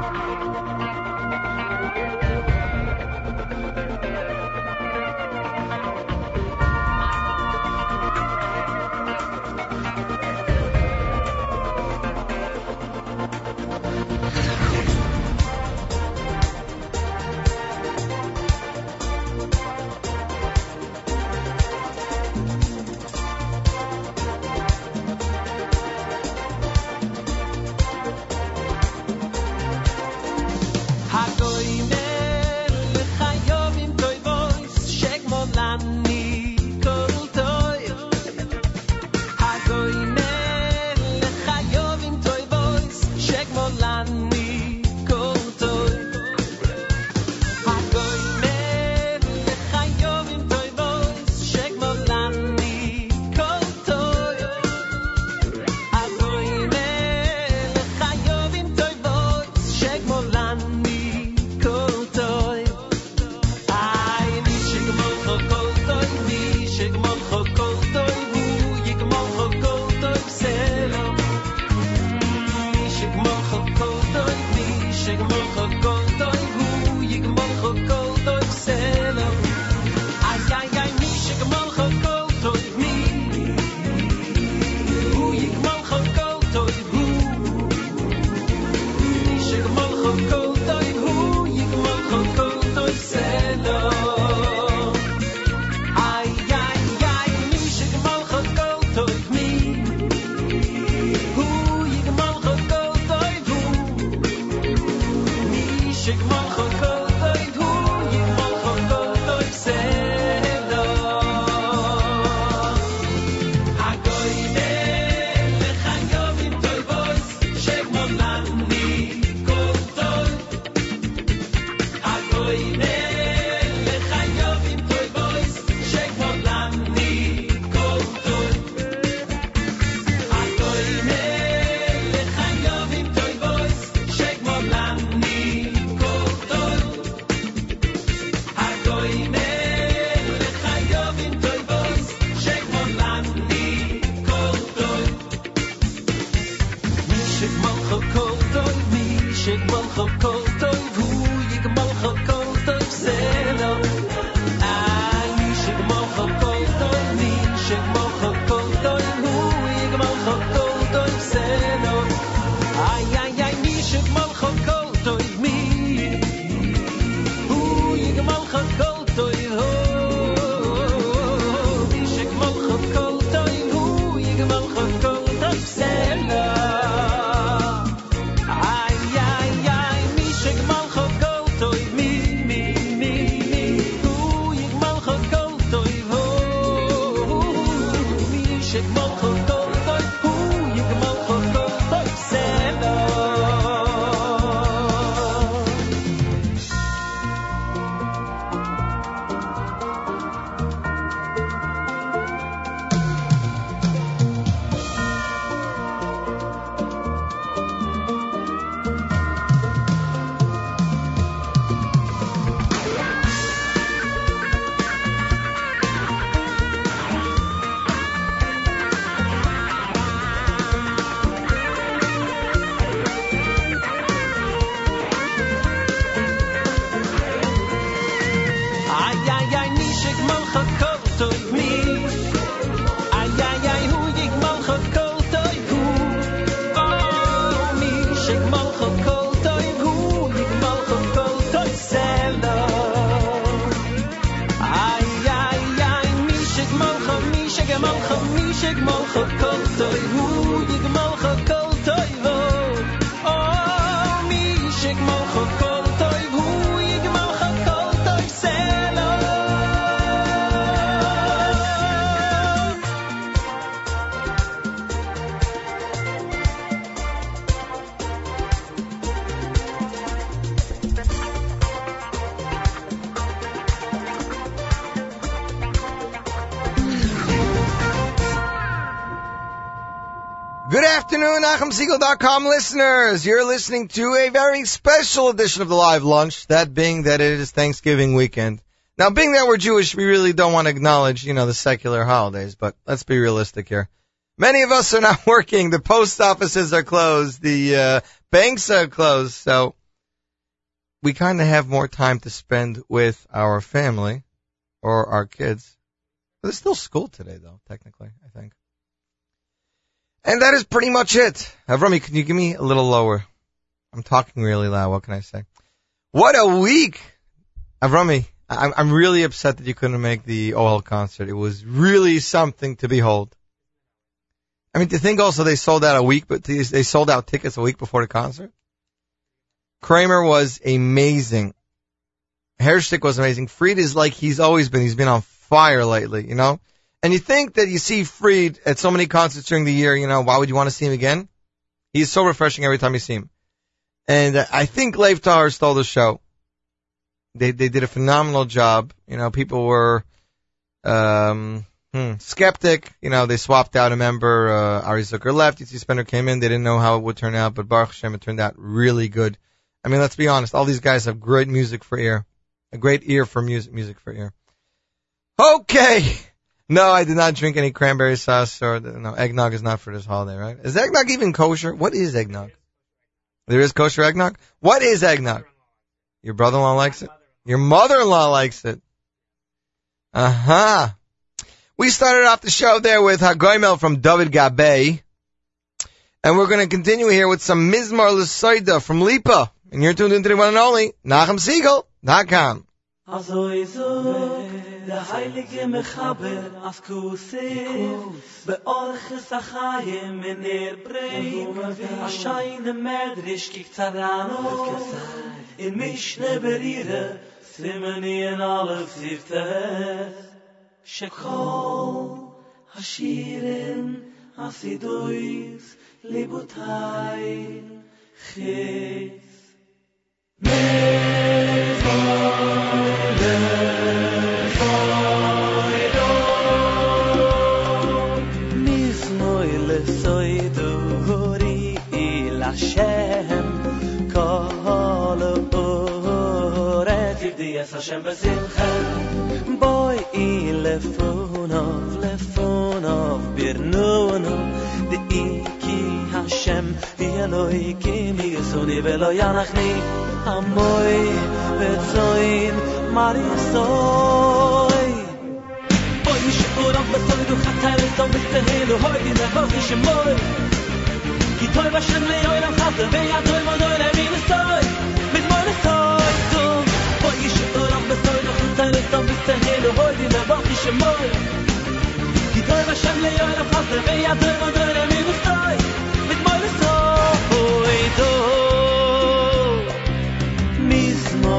なるほど。NachumSegal.com listeners, you're listening to a very special edition of the live lunch, that being that it is Thanksgiving weekend. Now, being that we're Jewish, we really don't want to acknowledge, you know, the secular holidays, but let's be realistic here. Many of us are not working, the post offices are closed, the uh, banks are closed, so we kind of have more time to spend with our family or our kids. But it's still school today, though, technically. And that is pretty much it. Avrami, can you give me a little lower? I'm talking really loud. What can I say? What a week! Avrami, I'm, I'm really upset that you couldn't make the Ohel concert. It was really something to behold. I mean, to think also they sold out a week, but they sold out tickets a week before the concert. Kramer was amazing. Hershtik was amazing. Fried is like he's always been. He's been on fire lately, you know? And you think that you see Fried at so many concerts during the year, you know, why would you want to see him again? He's so refreshing every time you see him. And I think Lev Tahor stole the show. They they did a phenomenal job. You know, people were um hmm, skeptic. You know, they swapped out a member. Uh, Ari Zucker left. Yitzi Spender came in. They didn't know how it would turn out, but Baruch Hashem, it turned out really good. I mean, let's be honest. All these guys have great music for ear, a great ear for music, music for ear. Okay. No, I did not drink any cranberry sauce or no eggnog is not for this holiday, right? Is eggnog even kosher? What is eggnog? There is kosher eggnog. What is eggnog? Your brother-in-law likes it. Your mother-in-law likes it. Uh huh. We started off the show there with Hagoimel from David Gabay. And we're going to continue here with some Mizmor L'Soida from Lipa. And you're tuned into the one and only NachumSegal.com. אזוי זוי דער הייליגע מחבר אַז קוסף באורך סחיים אין דער בריי אַ שיינע מדריש קיק צראן אין מישנע ברירה סימני אין אַלע פיפטע שקול השירן אסידויס ליבוטאי חיס Hashem besimcha Boy i lefonov, lefonov birnunov De iki אלוהי כי מי יסוני ולא ינחני המוי וצוין מריסוי אוי מי שאורם בסוי דו חצה אל סום וסתהלו הוי די נבוס לי שמוי כי תוי בשם לי אוי למחה זה ויעדוי מודוי למי מסוי מזמוי לסוי תום אוי מי שאורם בסוי דו חצה אל סום וסתהלו הוי די נבוס לי שמוי כי תוי בשם לי אוי למחה מודוי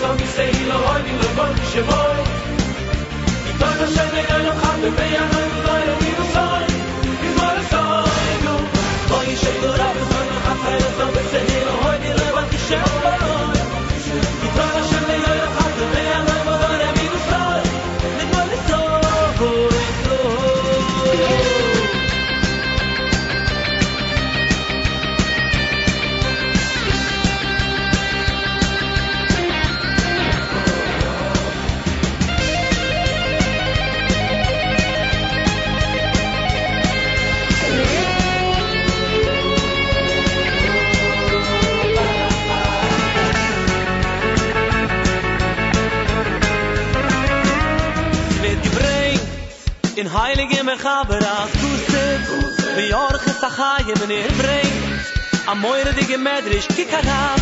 so mi sei lo hoy di lo gol shvoy i to na shne el khad be ya no lo lo mi soy mi zol soy no hoy shei lo rab zol khad heilige mechaber as kustet wie orge sachaye men er brengt a moire dige medrisch kikaram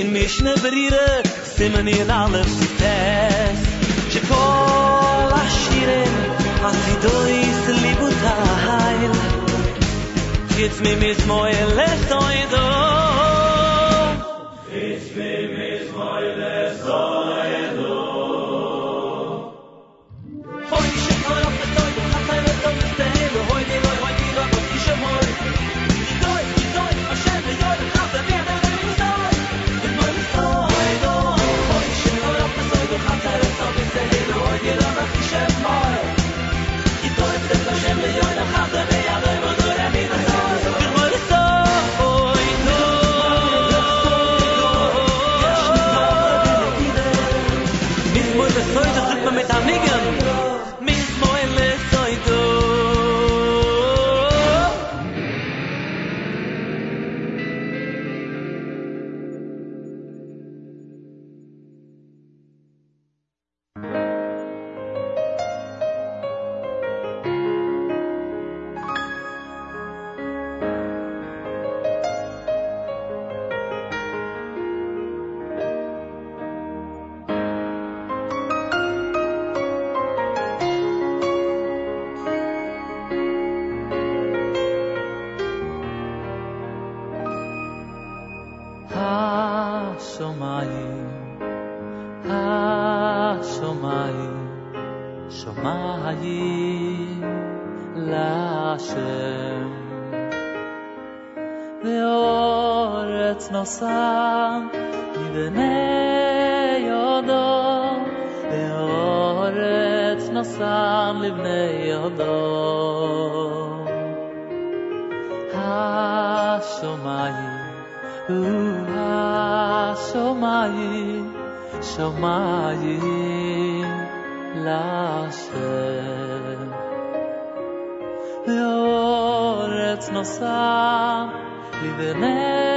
in mishne berire simen in alle fites shkol ashiren asidois libutail Gits mi mis moile soido Gits mi mis moile soido ואורץ נוסם מבני יודו, ואורץ נוסם לבני יודו. השומעים, הוא השומעים, שומעים להשם. ואורץ נוסם לבני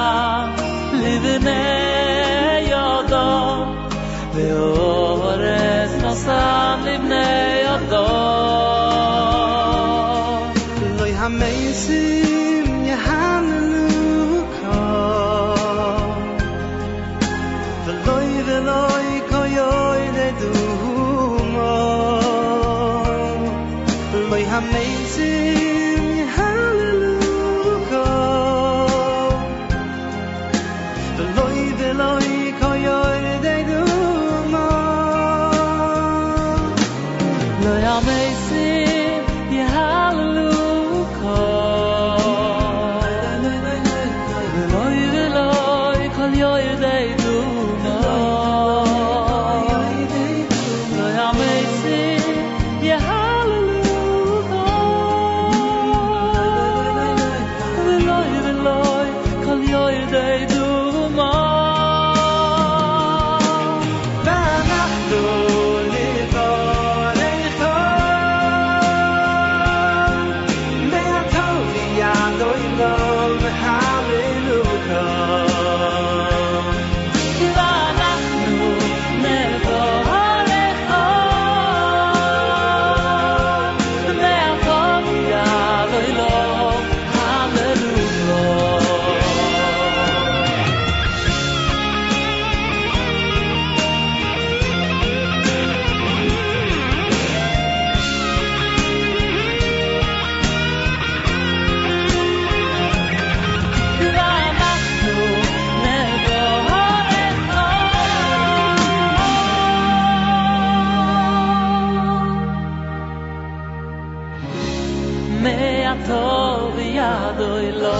me atod vi a doy lo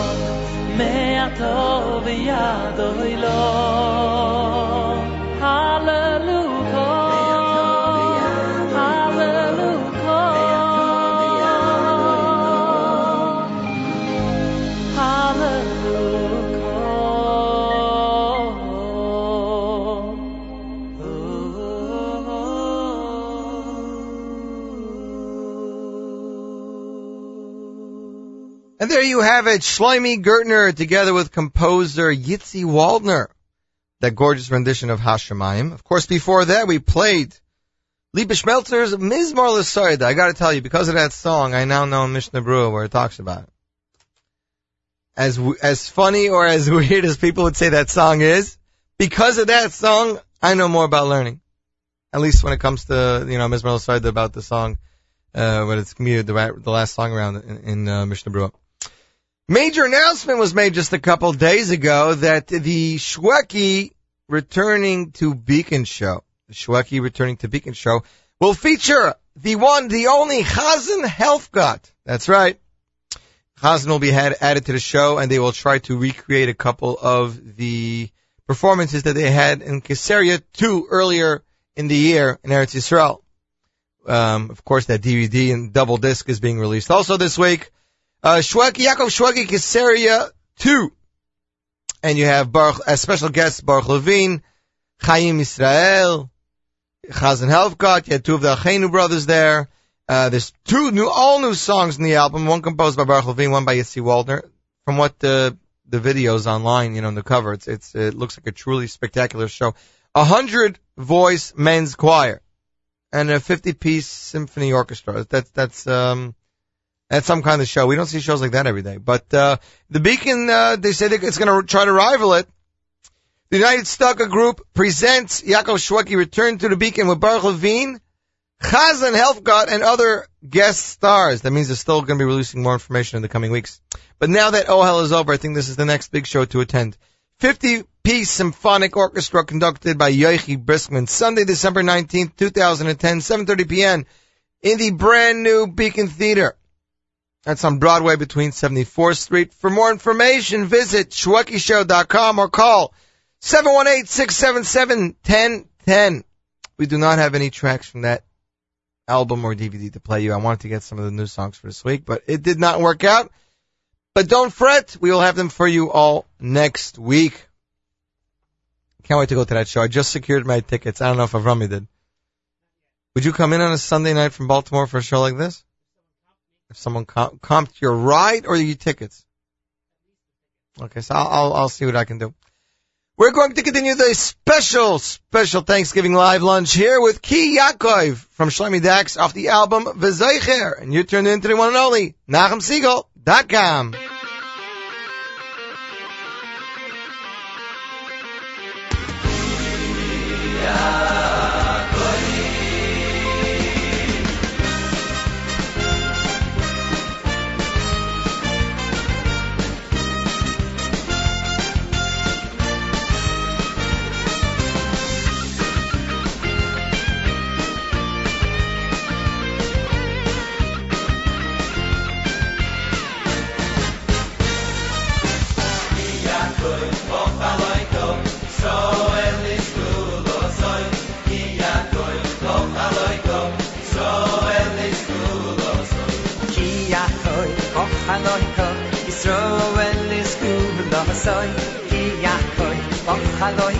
me atod vi there you have it, Shloimi Gertner together with composer Yitzi Waldner. That gorgeous rendition of Hashemayim. Of course, before that we played Lipa Schmeltzer's Mizmor L'Soida. I gotta tell you, because of that song, I now know Mishnah Brura where it talks about it. As, as funny or as weird as people would say that song is, because of that song, I know more about learning. At least when it comes to, you know, Mizmor L'Soida about the song uh, but it's be the, the last song around in, in uh, Mishnah Brura. Major announcement was made just a couple days ago that the Shweki returning to Beacon show, the returning to Beacon show, will feature the one, the only Chazan Helfgott. That's right. Chazan will be had, added to the show, and they will try to recreate a couple of the performances that they had in Caesarea 2 earlier in the year in Eretz Yisrael. Um, of course, that DVD and double disc is being released also this week. Uh, Shweki, Yaakov Shweki Caesarea 2. And you have Baruch, as special guest, Baruch Levine, Chaim Israel, Chazan Helfgott, you had two of the Achenu brothers there. Uh, there's two new, all new songs in the album, one composed by Baruch Levine, one by Yitzi Waldner. From what the, the videos online, you know, the cover, it's, it's, it looks like a truly spectacular show. A hundred voice men's choir and a 50 piece symphony orchestra. That's, that's, um, that's some kind of show. We don't see shows like that every day. But, uh, the Beacon, uh, they say it's going to try to rival it. The United Stucker Group presents Yaakov Shweki Return to the Beacon with Baruch Levine, Chazan Helfgott, and other guest stars. That means they're still going to be releasing more information in the coming weeks. But now that Ohel is over, I think this is the next big show to attend. 50 piece symphonic orchestra conducted by Yoeli Briskman, Sunday, December 19th, 2010, 7.30 p.m. in the brand new Beacon Theater. That's on Broadway between 74th Street. For more information, visit shwekishow.com or call 718-677-1010. We do not have any tracks from that album or DVD to play you. I wanted to get some of the new songs for this week, but it did not work out. But don't fret, we will have them for you all next week. Can't wait to go to that show. I just secured my tickets. I don't know if Avrami did. Would you come in on a Sunday night from Baltimore for a show like this? If someone comp- comped your ride or your tickets? Okay, so I'll, I'll, I'll see what I can do. We're going to continue the special, special Thanksgiving live lunch here with Ki Yaakov from Shlomi Dachs off the album V'Zeicher. And you turned into the one and only NachumSegal.com. Ki Pochaloy,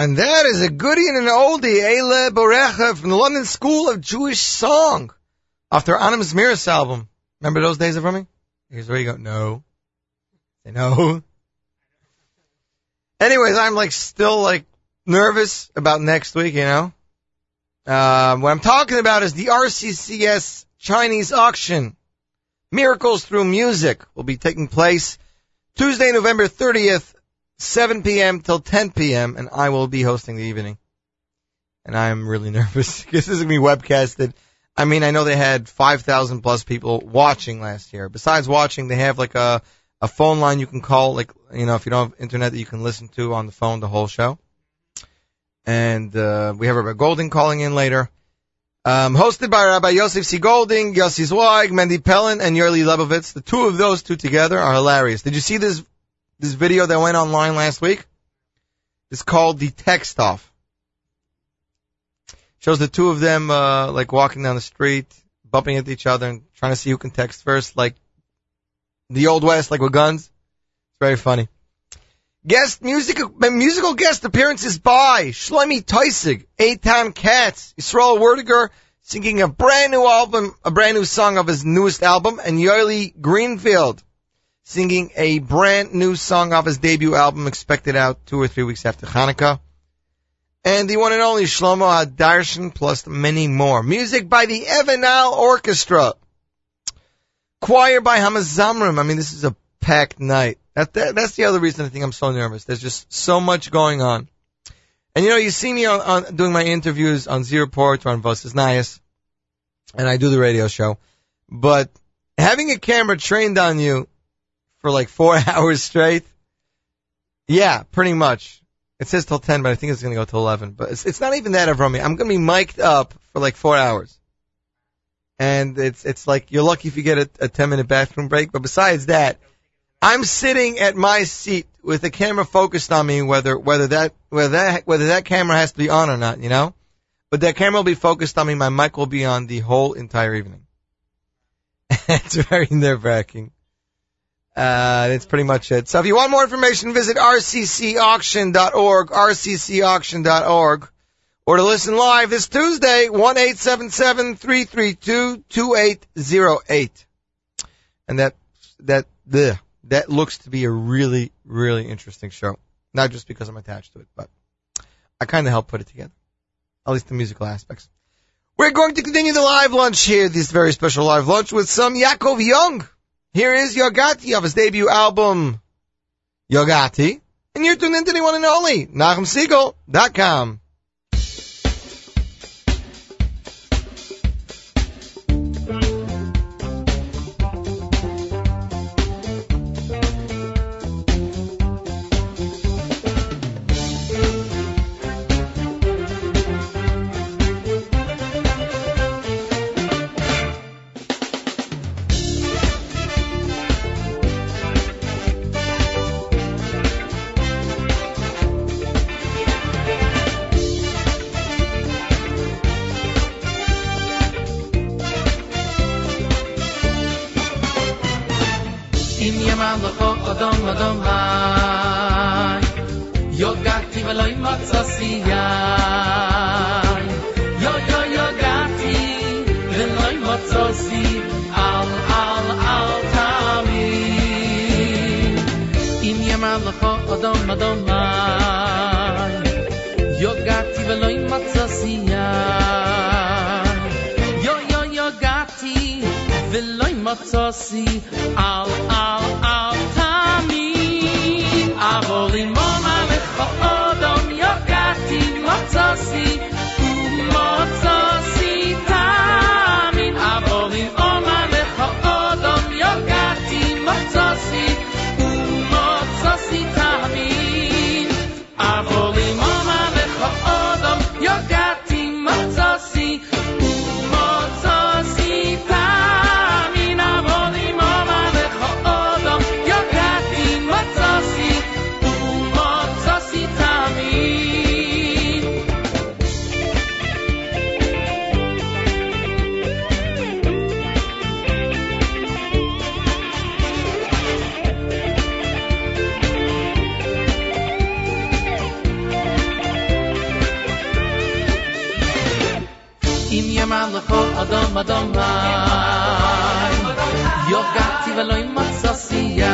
And that is a goodie and an oldie, Eile Borecha from the London School of Jewish Song, off their Animus Miras album. Remember those days of me? Here's where you go, no. Say no. Anyways, I'm like still like nervous about next week, you know? Um, what I'm talking about is the RCCS Chinese auction. Miracles Through Music will be taking place Tuesday, November 30th, 7 p.m. till 10 p.m., and I will be hosting the evening. And I'm really nervous because this is going to be webcasted. I mean, I know they had 5,000 plus people watching last year. Besides watching, they have like a, a phone line you can call, like, you know, if you don't have internet that you can listen to on the phone the whole show. And, uh, we have Rabbi Golding calling in later. Um, hosted by Rabbi Yosef C. Golding, Yossi Zweig, Mendy Pellin, and Yerli Lebovitz. The two of those two together are hilarious. Did you see this, this video that went online last week? It's called The Text Off. Shows the two of them, uh, like walking down the street, bumping into each other and trying to see who can text first, like the Old West, like with guns. It's very funny. Guest music, musical guest appearances by Shlomi Teisig, Eitan Katz, Yisrael Werdiger, singing a brand new album, a brand new song of his newest album, and Yoeli Greenfield, singing a brand new song off his debut album, expected out two or three weeks after Hanukkah. And the one and only Shlomo Hadarshan, plus many more. Music by the Evanal Orchestra. Choir by Hamazamrim. I mean, this is a packed night. That, that, that's the other reason I think I'm so nervous. There's just so much going on. And you know, you see me on, on doing my interviews on Z Report or on Vos Iz Neias, and I do the radio show. But having a camera trained on you for like four hours straight, yeah, pretty much. It says till 10, but I think it's going to go till 11. But it's, it's not even that, Avrami. I'm going to be mic'd up for like four hours. And it's, it's like, you're lucky if you get a, a 10 minute bathroom break. But besides that, I'm sitting at my seat with the camera focused on me, whether whether that whether that whether that camera has to be on or not, you know. But that camera will be focused on me. My mic will be on the whole entire evening. it's very nerve wracking. Uh, that's pretty much it. So if you want more information, visit rccauction.org, rccauction.org, or to listen live this Tuesday, one eight seven seven three three two two eight zero eight, and that that the that looks to be a really, really interesting show. Not just because I'm attached to it, but I kind of helped put it together. At least the musical aspects. We're going to continue the live lunch here, this very special live lunch with some Yaakov Young. Here is Yogati of his debut album, Yogati. And you're tuned into the one and only, NachumSegal.com. man lo kol adam adam mai yo gatti velo in mazzasia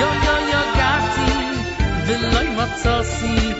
yo yo yo gatti velo in mazzasia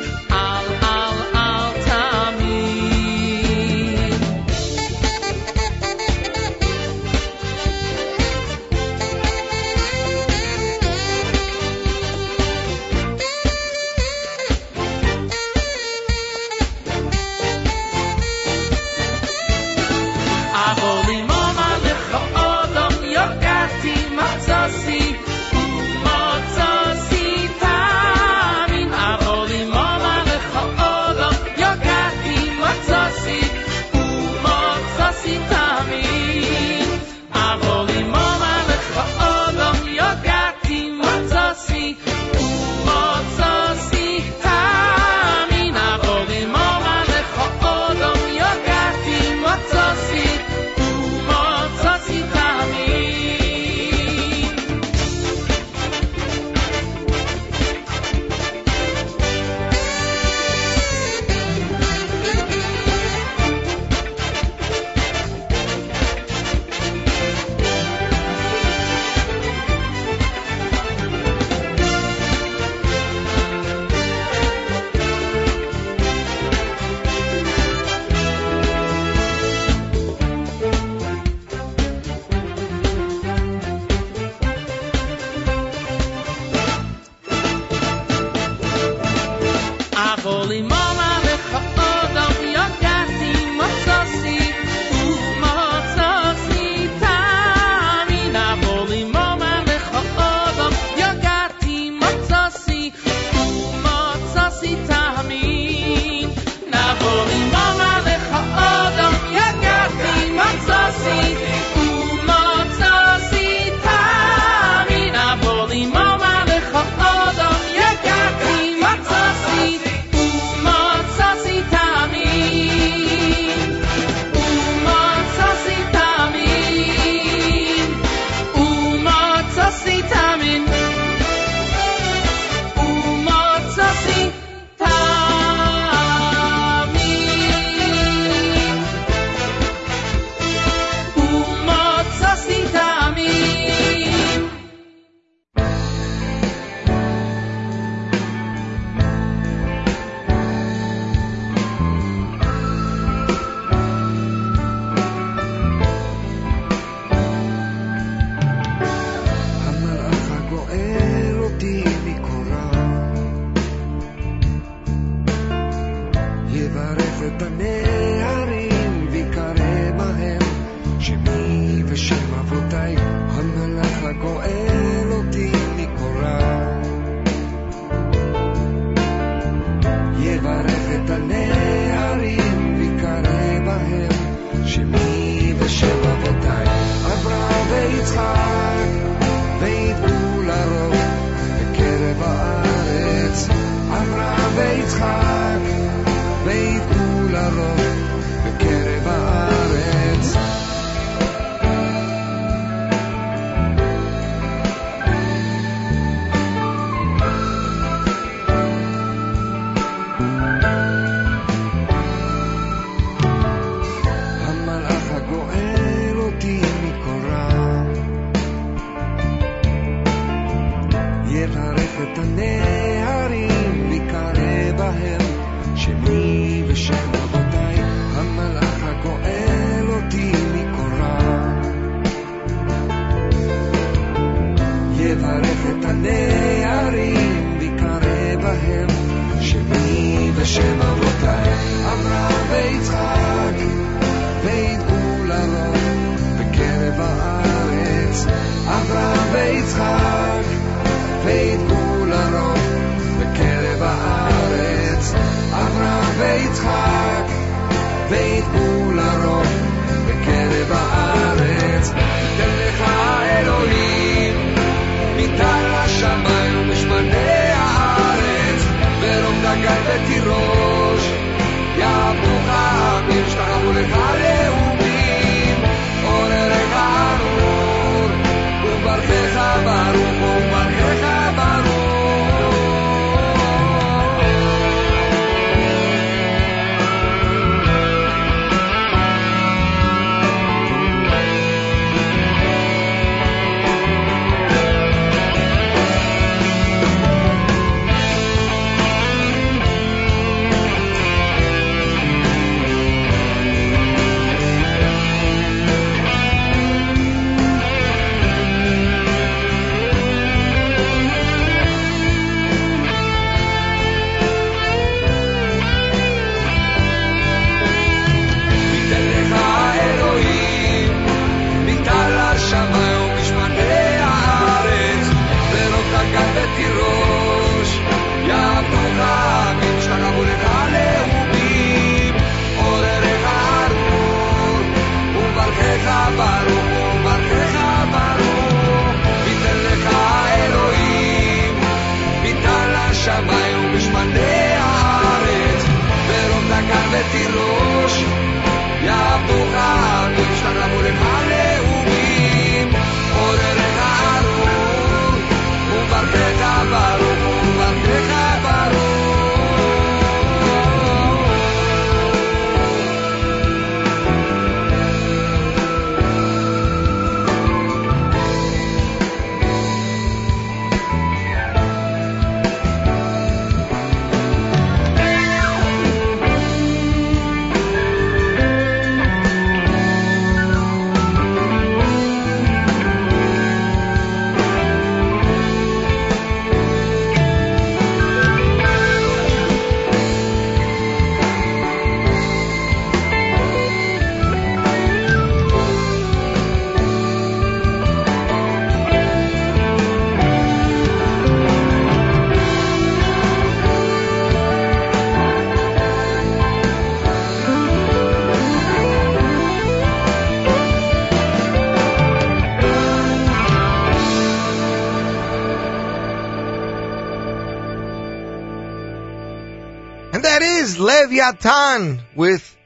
Leviathan with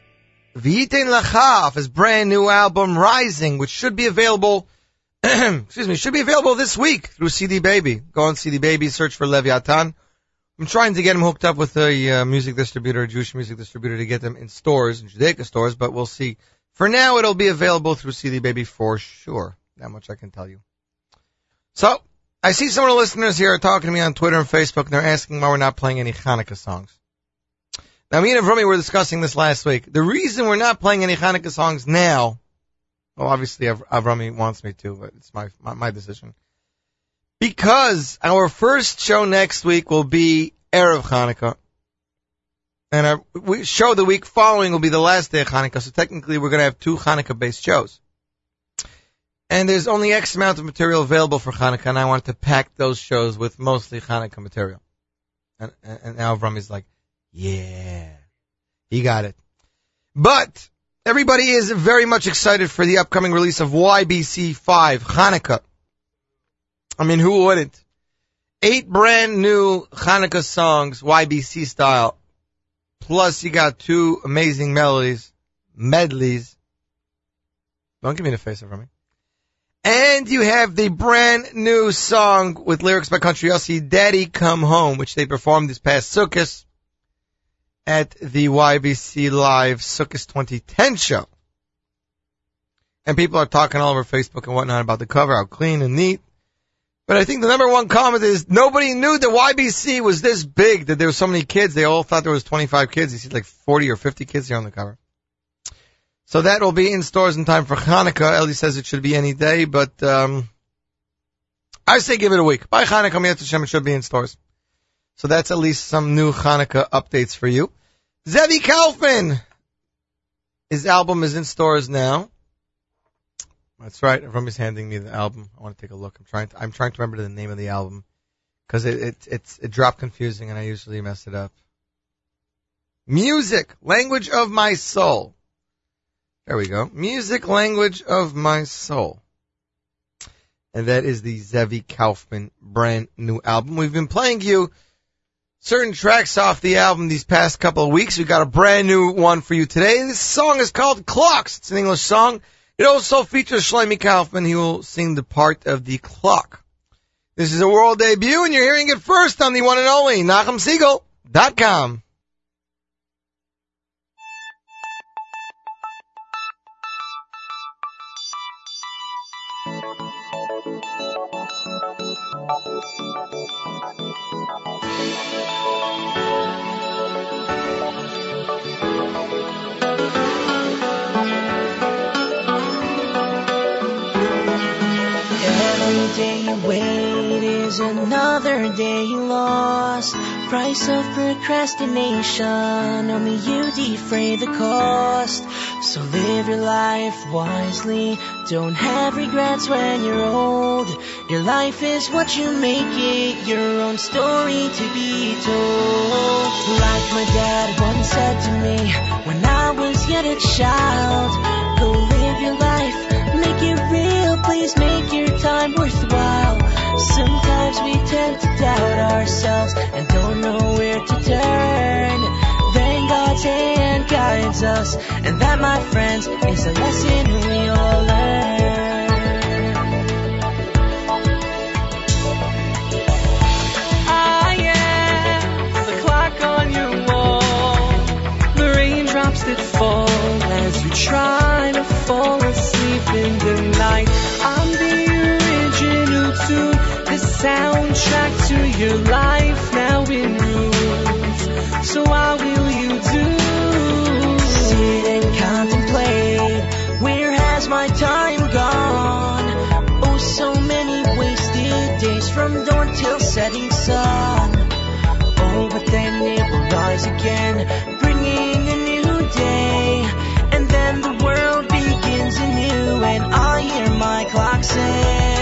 V'yitein Lacha off his brand new album Rising, which should be available, excuse me, should be available this week through CD Baby. Go on CD Baby, search for Leviathan. I'm trying to get him hooked up with a uh, music distributor, a Jewish music distributor, to get them in stores, in Judaica stores, but we'll see. For now, it'll be available through CD Baby for sure. That much I can tell you. So, I see some of the listeners here are talking to me on Twitter and Facebook, and they're asking why we're not playing any Hanukkah songs. Now, me and Avrami were discussing this last week. The reason we're not playing any Hanukkah songs now, well, obviously Av- Avrami wants me to, but it's my, my, my decision. Because our first show next week will be Erev Hanukkah. And our we, show the week following will be the last day of Hanukkah, so technically we're going to have two Hanukkah-based shows. And there's only X amount of material available for Hanukkah, and I wanted to pack those shows with mostly Hanukkah material. And, and, and now Avrami's like, yeah, he got it. But everybody is very much excited for the upcoming release of YBC 5 Hanukkah. I mean, who wouldn't? Eight brand new Hanukkah songs, YBC style. Plus, you got two amazing melodies, medleys. Don't give me the face over me. And you have the brand new song with lyrics by Country Yossi, Daddy Come Home, which they performed this past Sukkot at the YBC Live Sukkot 2010 show. And people are talking all over Facebook and whatnot about the cover, how clean and neat. But I think the number one comment is nobody knew that YBC was this big, that there were so many kids. They all thought there was 25 kids. You see like 40 or 50 kids here on the cover. So that will be in stores in time for Hanukkah. Ellie says it should be any day, but um, I say give it a week. By Hanukkah, it should be in stores. So that's at least some new Hanukkah updates for you. Zevi Kaufman. His album is in stores now. That's right. Everybody's handing me the album. I want to take a look. I'm trying to, I'm trying to remember the name of the album because it, it, it's, it dropped confusing and I usually mess it up. Music, language of my soul. There we go. Music, language of my soul. And that is the Zevi Kaufman brand new album. We've been playing you certain tracks off the album these past couple of weeks. We got a brand new one for you today. This song is called Clocks. It's an English song. It also features Shlomi Kaufman. He will sing the part of the clock. This is a world debut, and you're hearing it first on the one and only NachumSegal.com. day you wait is another day lost. Price of procrastination, oh, only you defray the cost. So live your life wisely, don't have regrets when you're old. Your life is what you make it, your own story to be told. Like my dad once said to me when I was yet a child, go live your life, make it real, please make your time worthwhile. Sometimes we tend to doubt ourselves and don't know where to turn. Then God's hand guides us, and that, my friends, is a lesson we all learn. Ah, I am the clock on your wall, the raindrops that fall as you try to fall asleep in the night. Soundtrack to your life now in rules. So how will you do? Sit and contemplate. Where has my time gone? Oh, so many wasted days from dawn till setting sun. Oh, but then it will rise again, bringing a new day. And then the world begins anew, and I hear my clock say,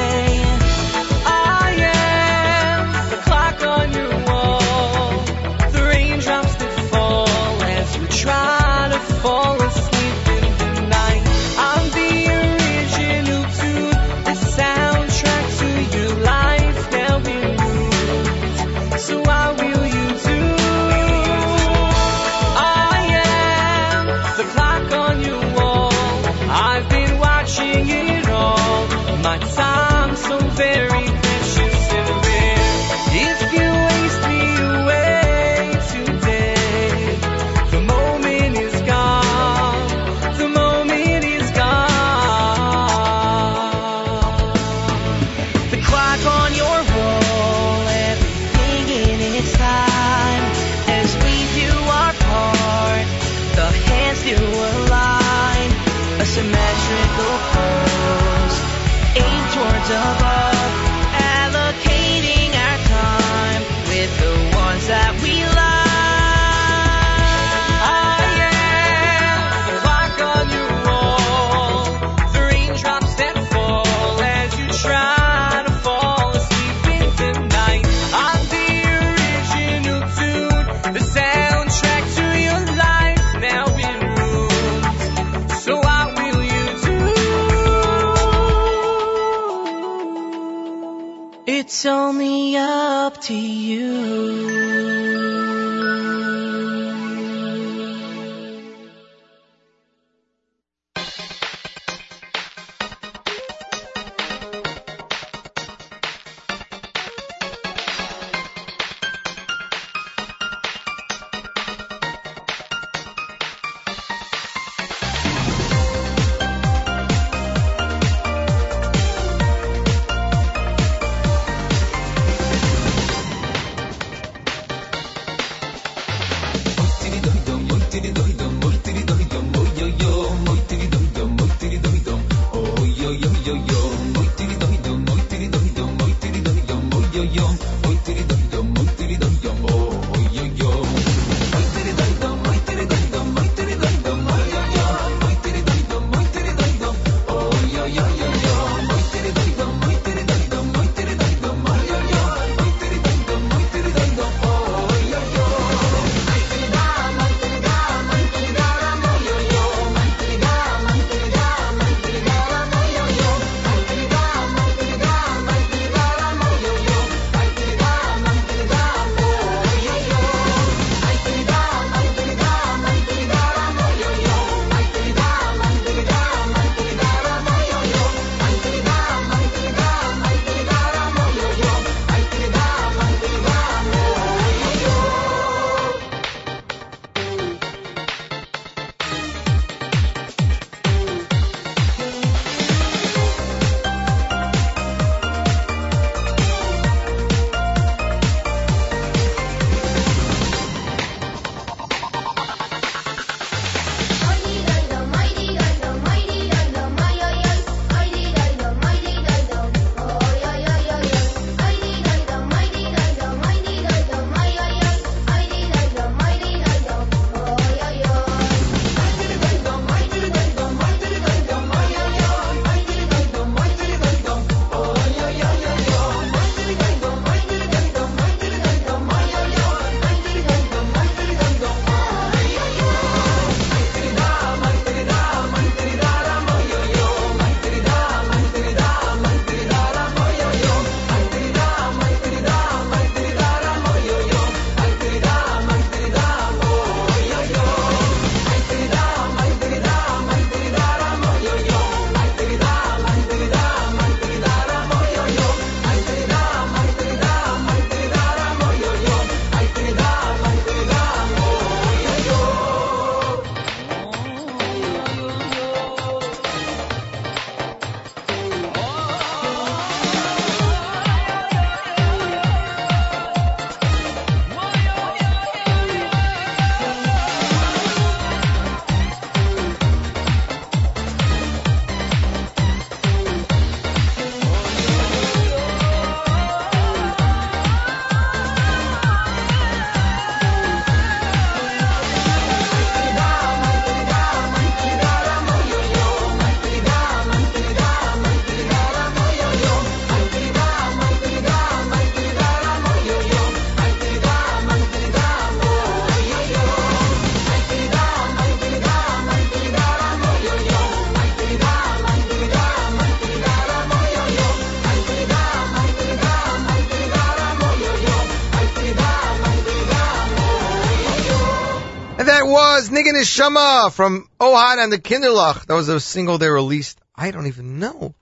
Nigga Neshama from Ohad and the Kinderlach. That was a single they released, I don't even know.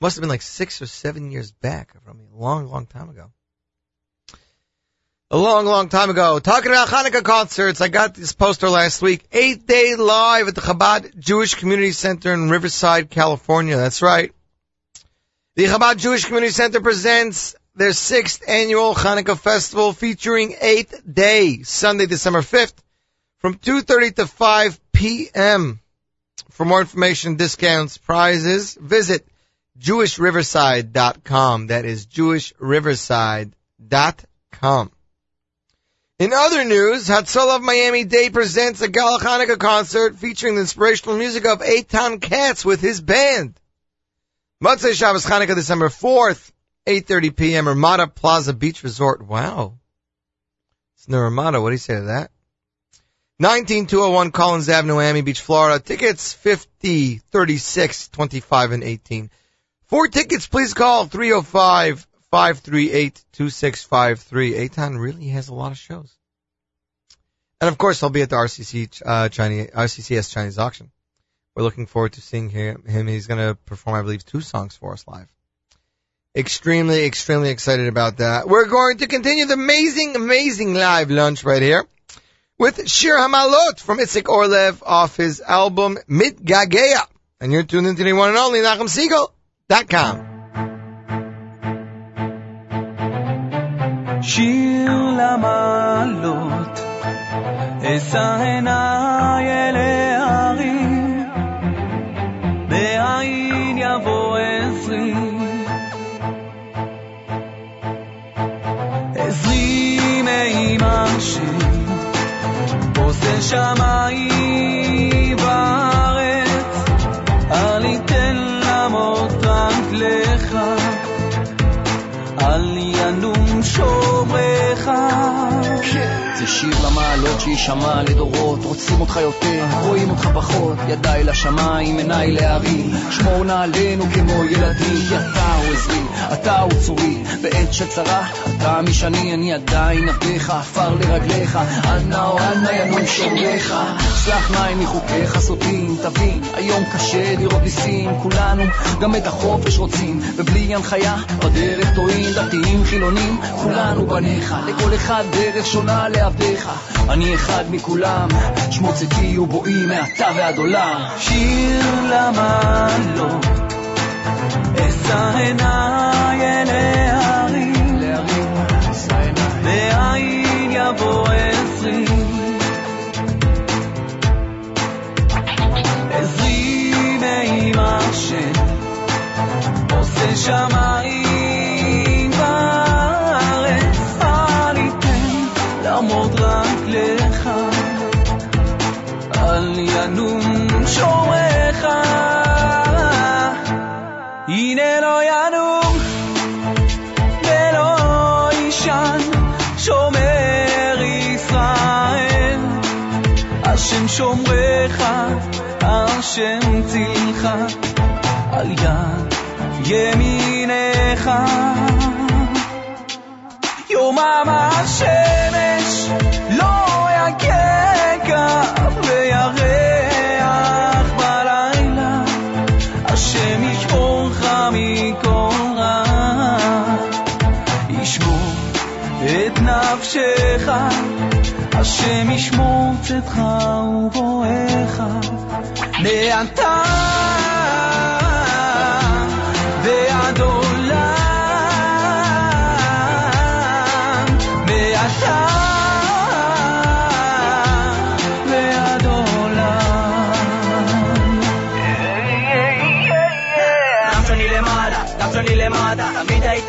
Must have been like six or seven years back from a long, long time ago. A long, long time ago. Talking about Hanukkah concerts, I got this poster last week. Eight day live at the Chabad Jewish Community Center in Riverside, California. That's right. The Chabad Jewish Community Center presents their sixth annual Hanukkah festival featuring eighth day, Sunday, December 5th, from 2.30 to 5 p.m. For more information, discounts, prizes, visit jewishriverside.com. That is jewishriverside.com. In other news, Hatzalah of Miami Dade presents a Gala Hanukkah concert featuring the inspirational music of Eitan Katz with his band. Motzei Shabbos Hanukkah, December 4th, 8.30 p.m. Ramada Plaza Beach Resort. Wow. It's the Ramada. What do you say to that? 19201 Collins Avenue, Miami Beach, Florida. Tickets 50, 36, 25, and 18. For tickets, please call 305 538 2653. Eitan really has a lot of shows. And of course, I'll be at the RCC, uh, Chinese, RCCS Chinese auction. We're looking forward to seeing him. He's going to perform, I believe, two songs for us live. Extremely, extremely excited about that. We're going to continue the amazing, amazing live lunch right here with Shir Hamalot from Itzik Orlev off his album Mitgageya. And you're tuned into the one and only NachumSegal.com. Shir למעלות, אשא עושה שיר למעלות שיישמע לדורות, רוצים אותך יותר, רואים אותך פחות, ידיי לשמיים, עיניי להרים, שמור נא עלינו כמו ילדים, כי אתה הוא עזרי, אתה הוא צורי, בעת שצרה, אתה משני, אני עדיין עבדיך, עפר לרגליך, אנא או אנא ינום שומרך, סלח נא מחוקיך סוטים, תבין, היום קשה לראות ניסים, כולנו גם את החופש רוצים, ובלי הנחיה, בדרך טועים, דתיים, חילונים, כולנו בניך, לכל אחד דרך שונה לעבדיך, אני אחד מכולם, שמו צאתי ובואי מעתה ועד עולם. שיר למעלות, אשא עיניי אל עיניי. בעין יבוא עזרי. עזרי מעם השם, עושה שמיים ינום שורך. הנה לא ינום ולא יישן, שומר ישראל. השם שומרך, השם צילך, על יד ימינך. יומם השמש לא יככה וירח נפשך, השם ישמור צאתך ובואך, מעתה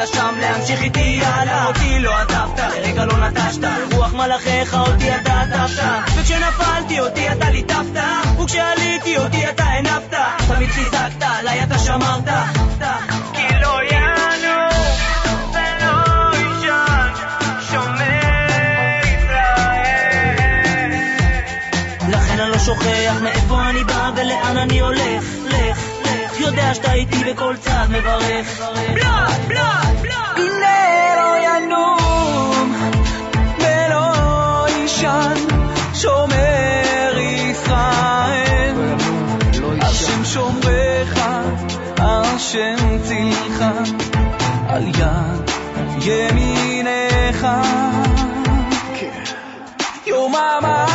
שם להמשיך איתי הלאה. אותי לא עזבת, לרגע לא נטשת, רוח מלאכיך אותי אתה עטפת. וכשנפלתי אותי אתה ליטפת, וכשעליתי אותי אתה הנפת. תמיד חיזקת, עליי אתה שמרת. כי לא יענו לא שוכח מאיפה אני בא ולאן אני הולך, לך, לך. יודע שאתה איתי בכל צעד מברך. בלה, בלה, בלה. הנה לא ינום ולא יישן, שומר ישראל. השם שומרך, השם צילך, על יד ימינך. יומם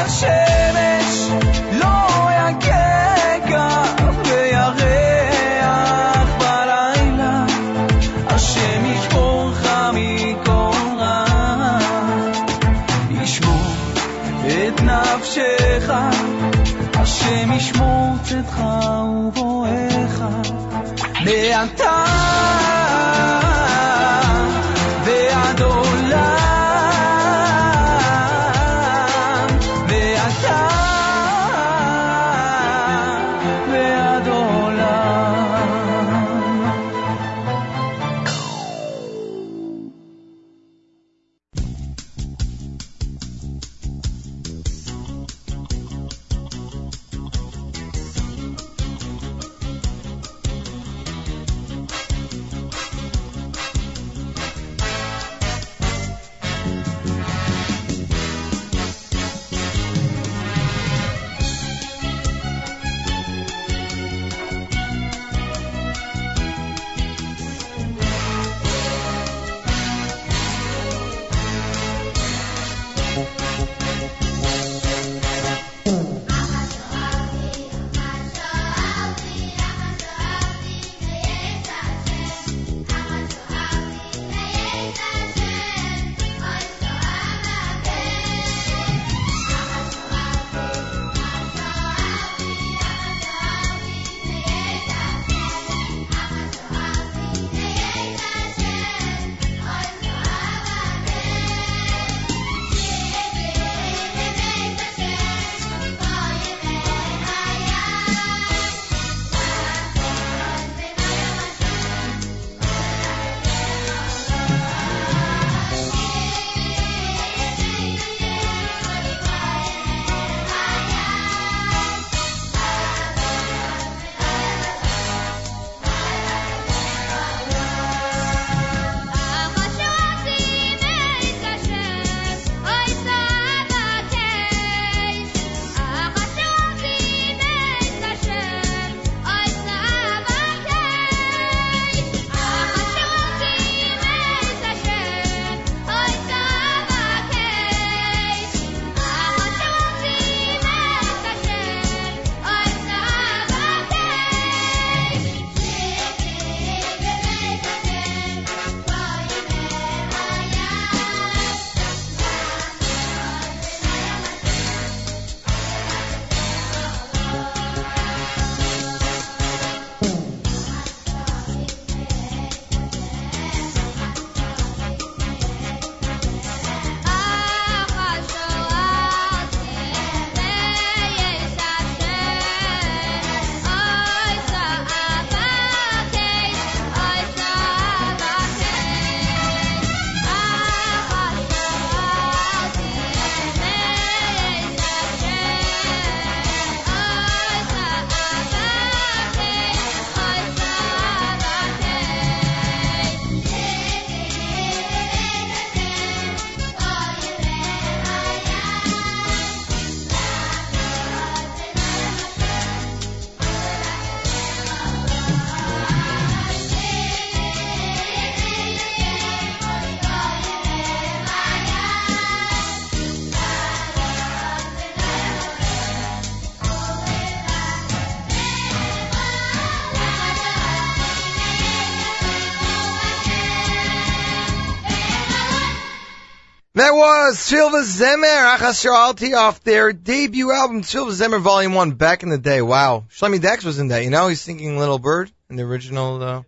That was Silva Zemer, Achas Sharalti off their debut album, Silva Zemer Volume 1, back in the day. Wow. Shlomi Dachs was in that, you know? He's singing Little Bird in the original, uh,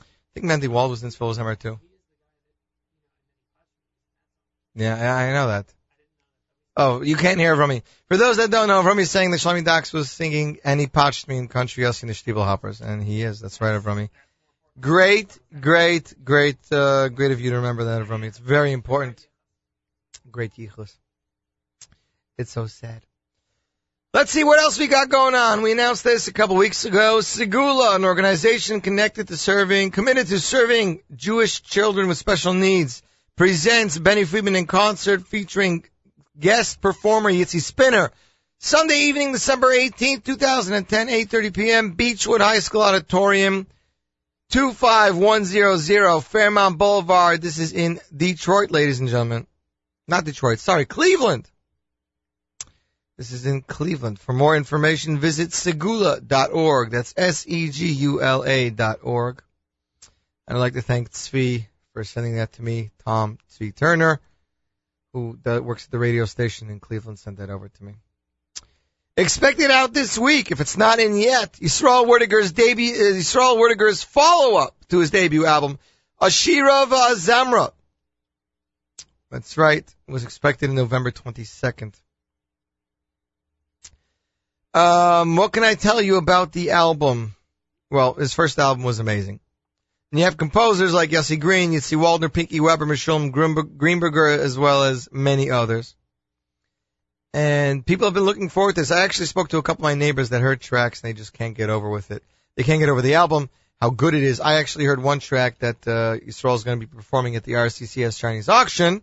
I think Mendy Wald was in Silva Zemer too. Yeah, I know that. Oh, you can't hear from me. For those that don't know, from me saying that Shlomi Dachs was singing and he patched me in country Yossi and the Shteeble Hoppers, and he is. That's right, from me. Great, great, great, uh, great of you to remember that from me. It's very important. Great yichus. It's so sad. Let's see what else we got going on. We announced this a couple weeks ago. Segula, an organization connected to serving, committed to serving Jewish children with special needs, presents Benny Friedman in concert featuring guest performer Yitzi Spinner. Sunday evening, December 18th, 2010, 8.30 p.m., Beachwood High School Auditorium, 25100 Fairmount Boulevard. This is in Detroit, ladies and gentlemen. Not Detroit, sorry, Cleveland. This is in Cleveland. For more information, visit segula.org. That's S-E-G-U-L-A dot org. And I'd like to thank Tzvi for sending that to me. Tom Tzvi Turner, who works at the radio station in Cleveland, sent that over to me. Expect it out this week if it's not in yet. Yisrael Werdiger's debut, uh, Yisrael Werdiger's follow-up to his debut album, Ashira Vazamra. That's right. Was expected in November 22nd. Um, what can I tell you about the album? Well, his first album was amazing. And you have composers like Yossi Green, Yitzy Waldner, Pinky Weber, Meshulam Greenberger, as well as many others. And people have been looking forward to this. I actually spoke to a couple of my neighbors that heard tracks and they just can't get over with it. They can't get over the album, how good it is. I actually heard one track that uh, is going to be performing at the RCCS Chinese auction.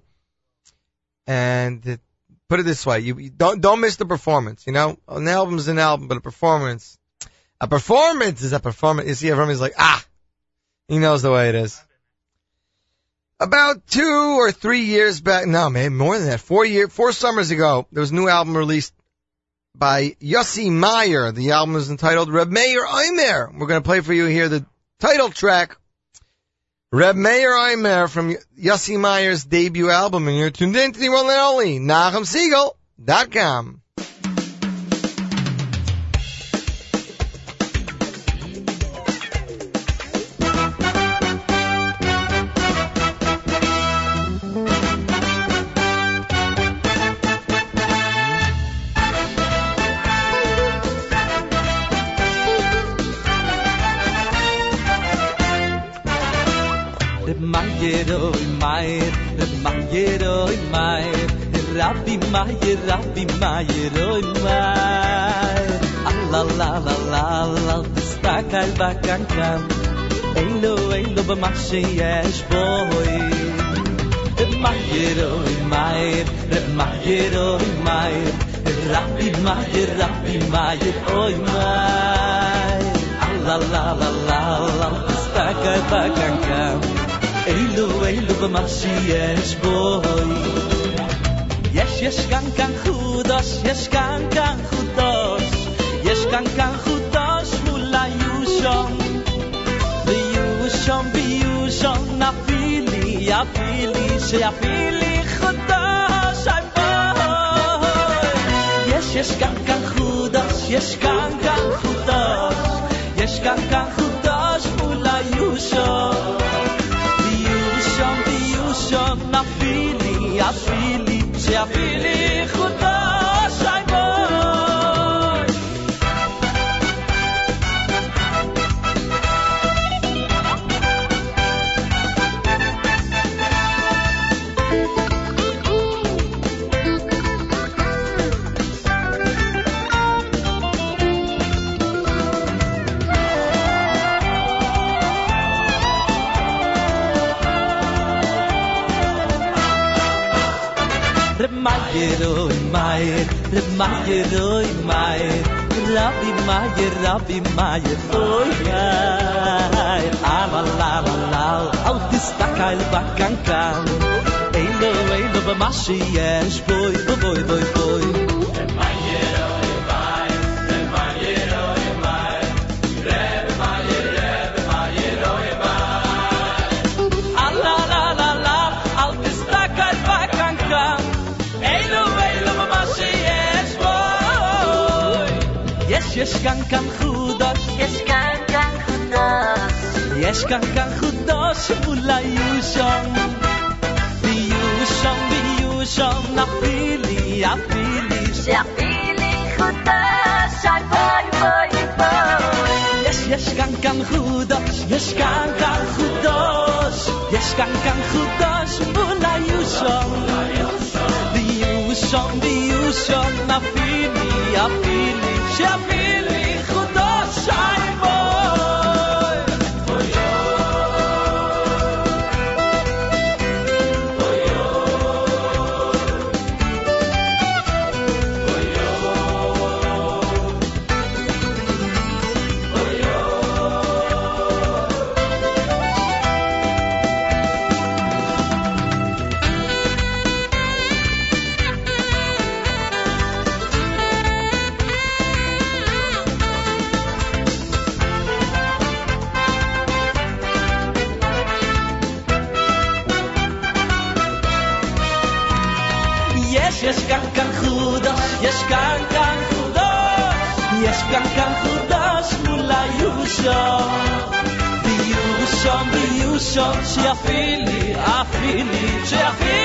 And put it this way, you, you don't don't miss the performance. You know, an album's an album, but a performance, a performance is a performance. You see, everybody's like, ah, he knows the way it is. About two or three years back, no, maybe more than that, four year, four summers ago, there was a new album released by Yossi Meyer. The album is entitled Reb Meir Omer. We're going to play for you here the title track, Reb Meir Omer from Yossi Meyer's debut album, and you're tuned in to the one and only NachumSegal.com. Reb Mayer, oy Mayer, Reb Mayer, oy Mayer, Rabbi Mayer, Rabbi Mayer, oy Mayer. Allah, la, la, la, la, תסתכל בקנקן, אילו, אילו במה שיש בוי. רב מאיר, אוי מאיר, רב מאיר, אוי מאיר, רבי מאיר, רבי מאיר, אוי מאיר. Allah, la, Rilu el boy Yes yes kan kan khudos yes kan kan khudos yes kan kan khudos mula yushom Ve yushom bi na fili ya fili she ya fili khudos ay boy Yes yes kan kan as, yes kan kan khudos yes kan kan mula Filipe. geroy mai le mai geroy mai rabbi mai rabbi mai oy ay ala la la la au dis da kein bakankan ey lo ey lo ba mashi yes boy boy boy boy Yes, yes, kan kan chudosh, yes, kan kan chudosh. יש כאן כאן חודש מול היושון ביושון ביושון נפילי אפילי שאפילי חודש אי בואי בואי בואי יש יש כאן כאן חודש יש כאן כאן חודש יש כאן כאן חודש מול היושון ביושון ביושון נפילי אפילי שאפילי Kakak kudas mula yusha Biyusha, biyusha Siya fili, afili, siya fili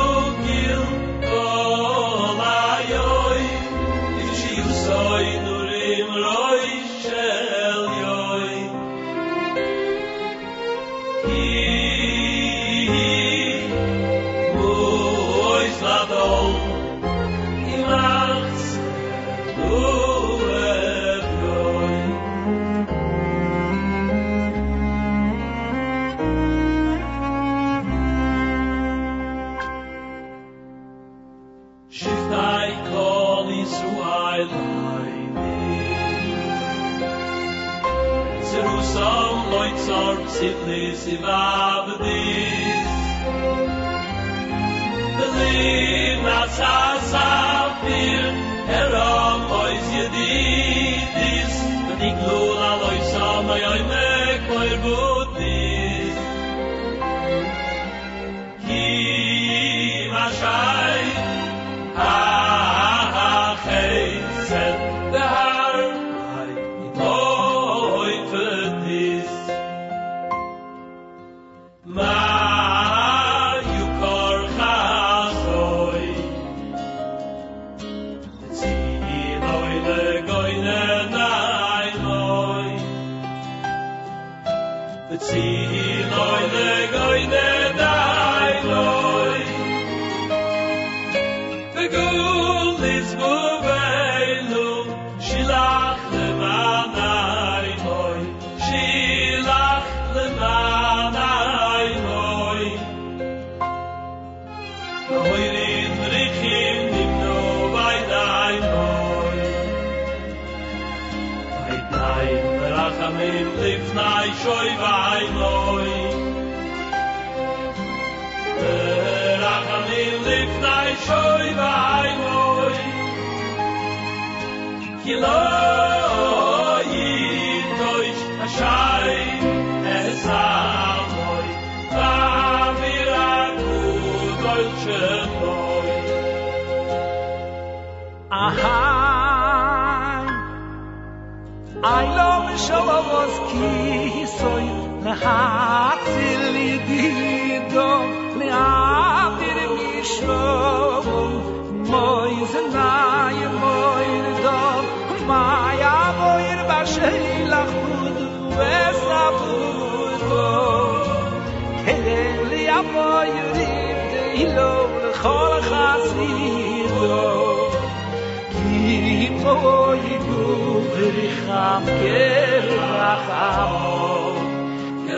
am kel rakhamo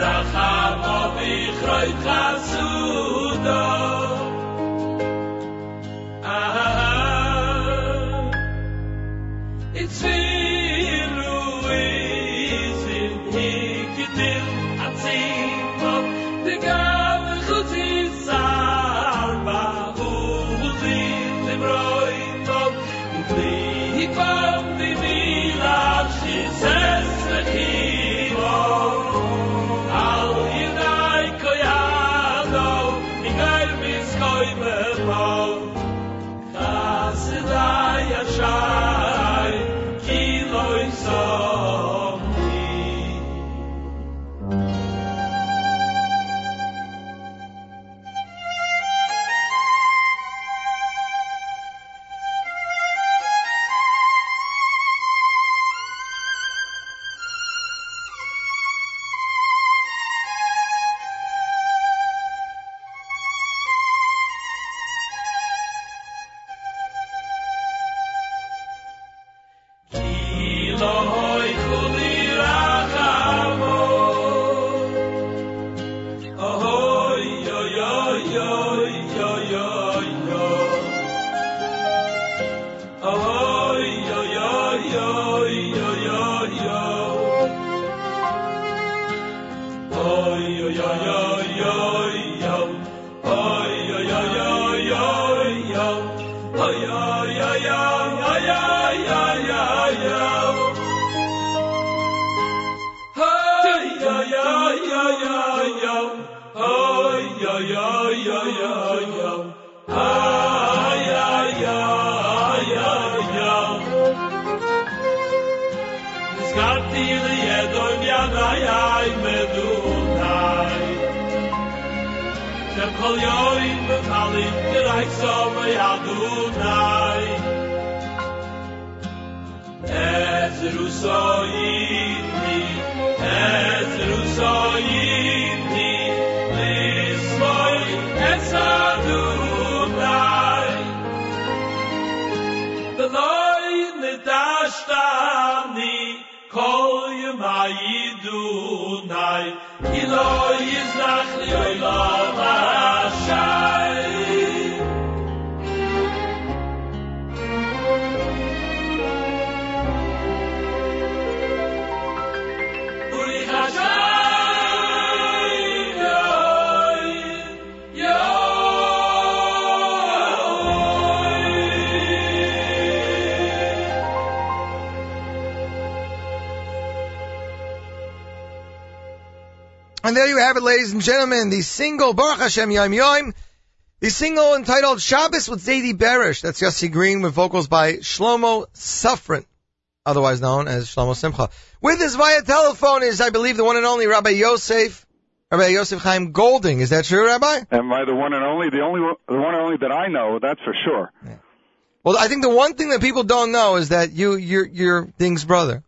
rakhamo bi khoy khasu have it, ladies and gentlemen, the single Baruch Hashem Yom Yom, the single entitled Shabbos with Zadie Berish. That's Yossi Green with vocals by Shlomo Safran, otherwise known as Shlomo Simcha. With us via telephone is, I believe, the one and only Rabbi Yosef, Rabbi Yosef Chaim Golding. Is that true, Rabbi? Am I the one and only? The only, one- the one and only that I know. That's for sure. Well, I think the one thing that people don't know is that you, you're, you're Ding's brother.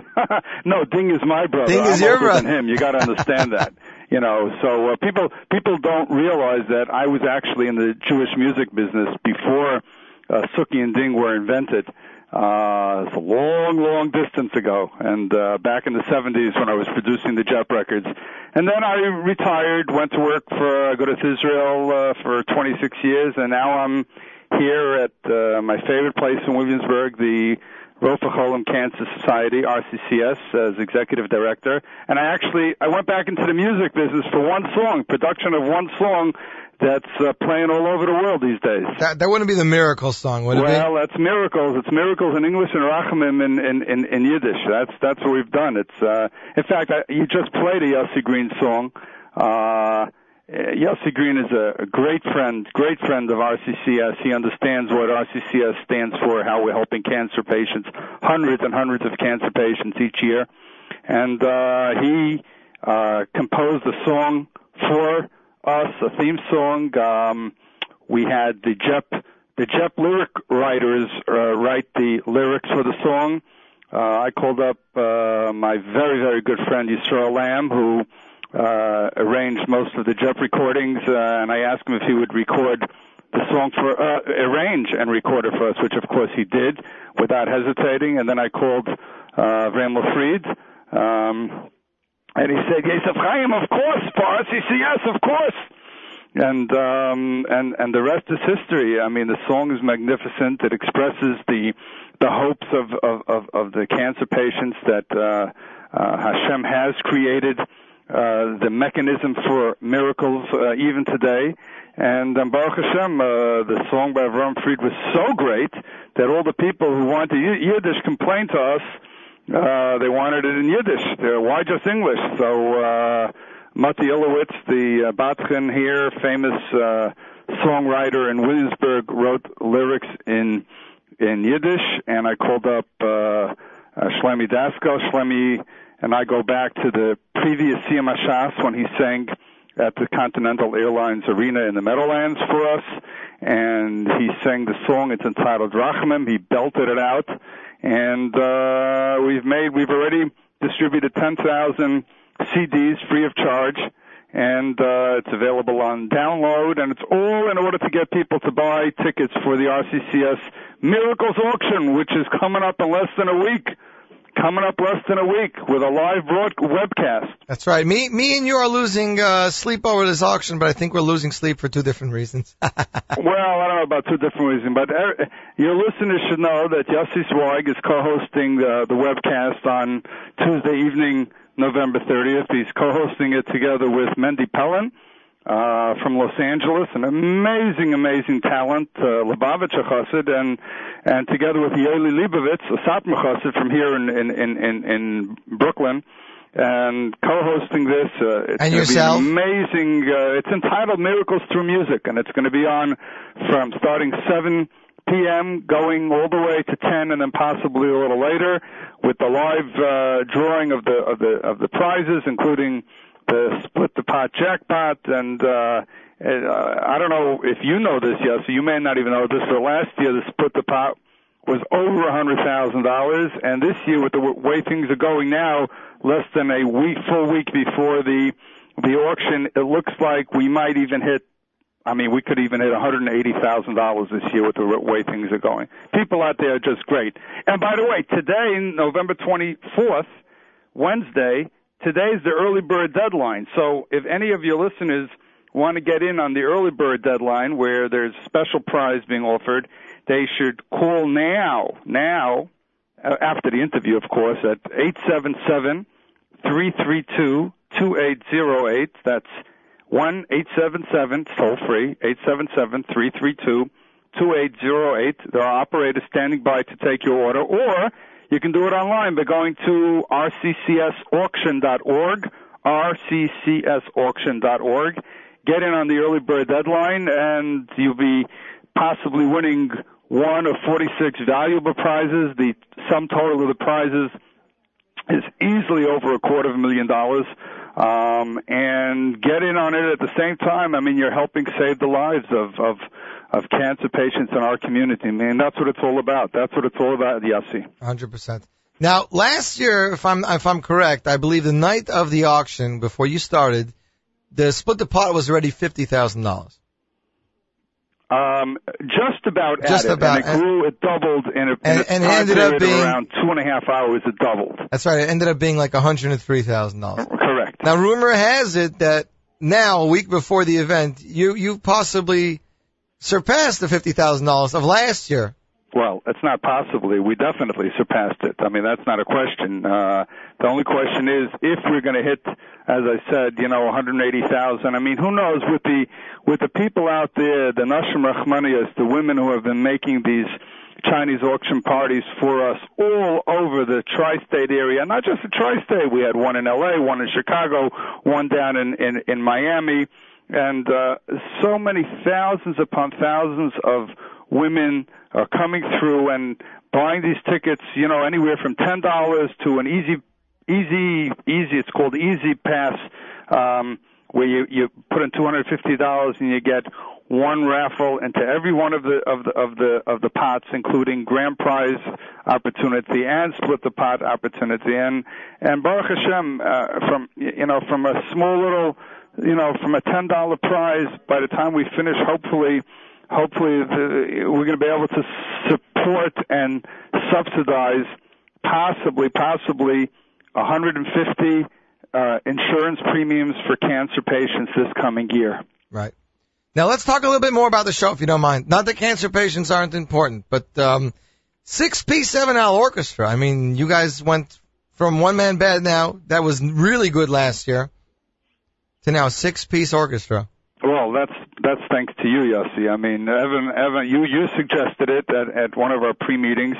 no, Ding is my brother. Ding is I'm your older brother. Than him, you got to understand that. You know, so uh, people people don't realize that I was actually in the Jewish music business before uh, Suki and Ding were invented. Uh, it's a long, long distance ago, and uh, back in the 70s when I was producing the JEP records. And then I retired, went to work for uh, Agudas Israel uh, for 26 years, and now I'm here at uh, my favorite place in Williamsburg, the Rofa Cholim Cancer Society, RCCS, as executive director. And I actually I went back into the music business for one song, production of one song that's uh, playing all over the world these days. That, that wouldn't be the miracle song, would it Well, that's miracles. It's miracles in English and Rachamim in, in, in, in Yiddish. That's that's what we've done. It's uh, in fact, I, you just played a Yossi Green song. Uh, Yossi Green is a, a great friend, great friend of RCCS. He understands what RCCS stands for, how we're helping cancer patients, hundreds and hundreds of cancer patients each year. And uh, he uh, composed a song for us, a theme song. Um, we had the JEP, the JEP lyric writers uh, write the lyrics for the song. Uh, I called up uh, my very, very good friend Yisrael Lamm, who uh, arranged most of the JEP recordings, uh, and I asked him if he would record the song for uh, arrange and record it for us, which of course he did without hesitating. And then I called uh, Ramel Fried, um, and he said, "Yosef Chaim, of course, for RCCS, of course." And um, and and the rest is history. I mean, the song is magnificent. It expresses the the hopes of of of, of the cancer patients that uh, uh, Hashem has created uh, the mechanism for miracles uh, even today. And um, Baruch Hashem, uh, the song by Avram Fried was so great that all the people who wanted Yiddish complained to us. Uh, they wanted it in Yiddish. Uh, why just English? So uh, Mati Ilowitz, the uh, Badchan here, famous uh, songwriter in Williamsburg, wrote lyrics in in Yiddish, and I called up uh, uh, Shlomi Dachs. Shlomi and I go back to the previous Siyum Hashas when he sang at the Continental Airlines Arena in the Meadowlands for us, and he sang the song. It's entitled Rachamim. He belted it out, and uh, we've made we've already distributed 10,000 CDs free of charge. And uh, it's available on download, and it's all in order to get people to buy tickets for the RCCS Miracles Auction, which is coming up in less than a week coming up less than a week with a live broad webcast. That's right. Me, me and you are losing uh, sleep over this auction, but I think we're losing sleep for two different reasons. well, I don't know about two different reasons, but uh, your listeners should know that Yossi Zweig is co-hosting uh, the webcast on Tuesday evening, November 30th. He's co-hosting it together with Mendy Pellin uh, from Los Angeles, an amazing, amazing talent, uh, Lubavitcher Chassid, and and together with Yoeli Leibovitz, a Satmar Chassid from here in in in in, in Brooklyn, and co-hosting this. Uh, it's And yourself? Be amazing. Uh, it's entitled Miracles Through Music, and it's going to be on from starting 7 p.m. going all the way to 10, and then possibly a little later with the live uh, drawing of the of the of the prizes, including the split the pot jackpot and uh uh, I don't know if you know this yet, so you may not even know this. So last year, the split the pot was over a hundred thousand dollars, and this year, with the way things are going now, less than a week, full week before the the auction, it looks like we might even hit. I mean, we could even hit one hundred and eighty thousand dollars this year with the way things are going. People out there are just great. And by the way, today, November twenty fourth, Wednesday, today's the early bird deadline. So if any of your listeners want to get in on the early bird deadline where there's special prize being offered, they should call now, now, uh, after the interview, of course, at 877 332 2808. That's 1 877, toll free, 877 332 2808. There are operators standing by to take your order, or you can do it online by going to rccsauction.org, rccsauction.org. Get in on the early bird deadline, and you'll be possibly winning one of 46 valuable prizes. The sum total of the prizes is easily over a quarter of a million dollars. Um, and get in on it at the same time. I mean, you're helping save the lives of, of, of cancer patients in our community. I mean, that's what it's all about. That's what it's all about, Yossi. Hundred percent. Now, last year, if I'm if I'm correct, I believe the night of the auction before you started, the split the pot was already fifty thousand dollars. Um, just about Just about. it. And it grew, it doubled in a, in And- and it ended up being- around two and a half hours. It doubled. That's right. It ended up being like one hundred and three thousand dollars. Correct. Now, rumor has it that now, a week before the event, you you possibly surpassed the fifty thousand dollars of last year. Well, it's not possibly. We definitely surpassed it. I mean, that's not a question. Uh, the only question is if we're going to hit, as I said, you know, 180,000. I mean, who knows with the with the people out there, the Nashim Rahmaniyas, the women who have been making these Chinese auction parties for us all over the tri-state area. Not just the tri-state. We had one in L.A., one in Chicago, one down in in, in Miami, and uh, so many thousands upon thousands of women are coming through and buying these tickets. You know, anywhere from ten dollars to an easy, easy, easy. It's called Easy Pass, um, where you you put in two hundred fifty dollars and you get one raffle into every one of the of the of the of the pots, including grand prize opportunity and split the pot opportunity. And and Baruch Hashem, uh, from you know from a small little, you know, from a ten dollar prize, by the time we finish, hopefully hopefully the, we're going to be able to support and subsidize possibly possibly 150 uh, insurance premiums for cancer patients this coming year. Right. Now let's talk a little bit more about the show, if you don't mind. Not that cancer patients aren't important, but um, six piece seven hour orchestra. I mean, you guys went from one man band now that was really good last year to now six piece orchestra. Well, that's that's thanks to you, Yossi. I mean, Evan, Evan, you you suggested it at, at one of our pre meetings,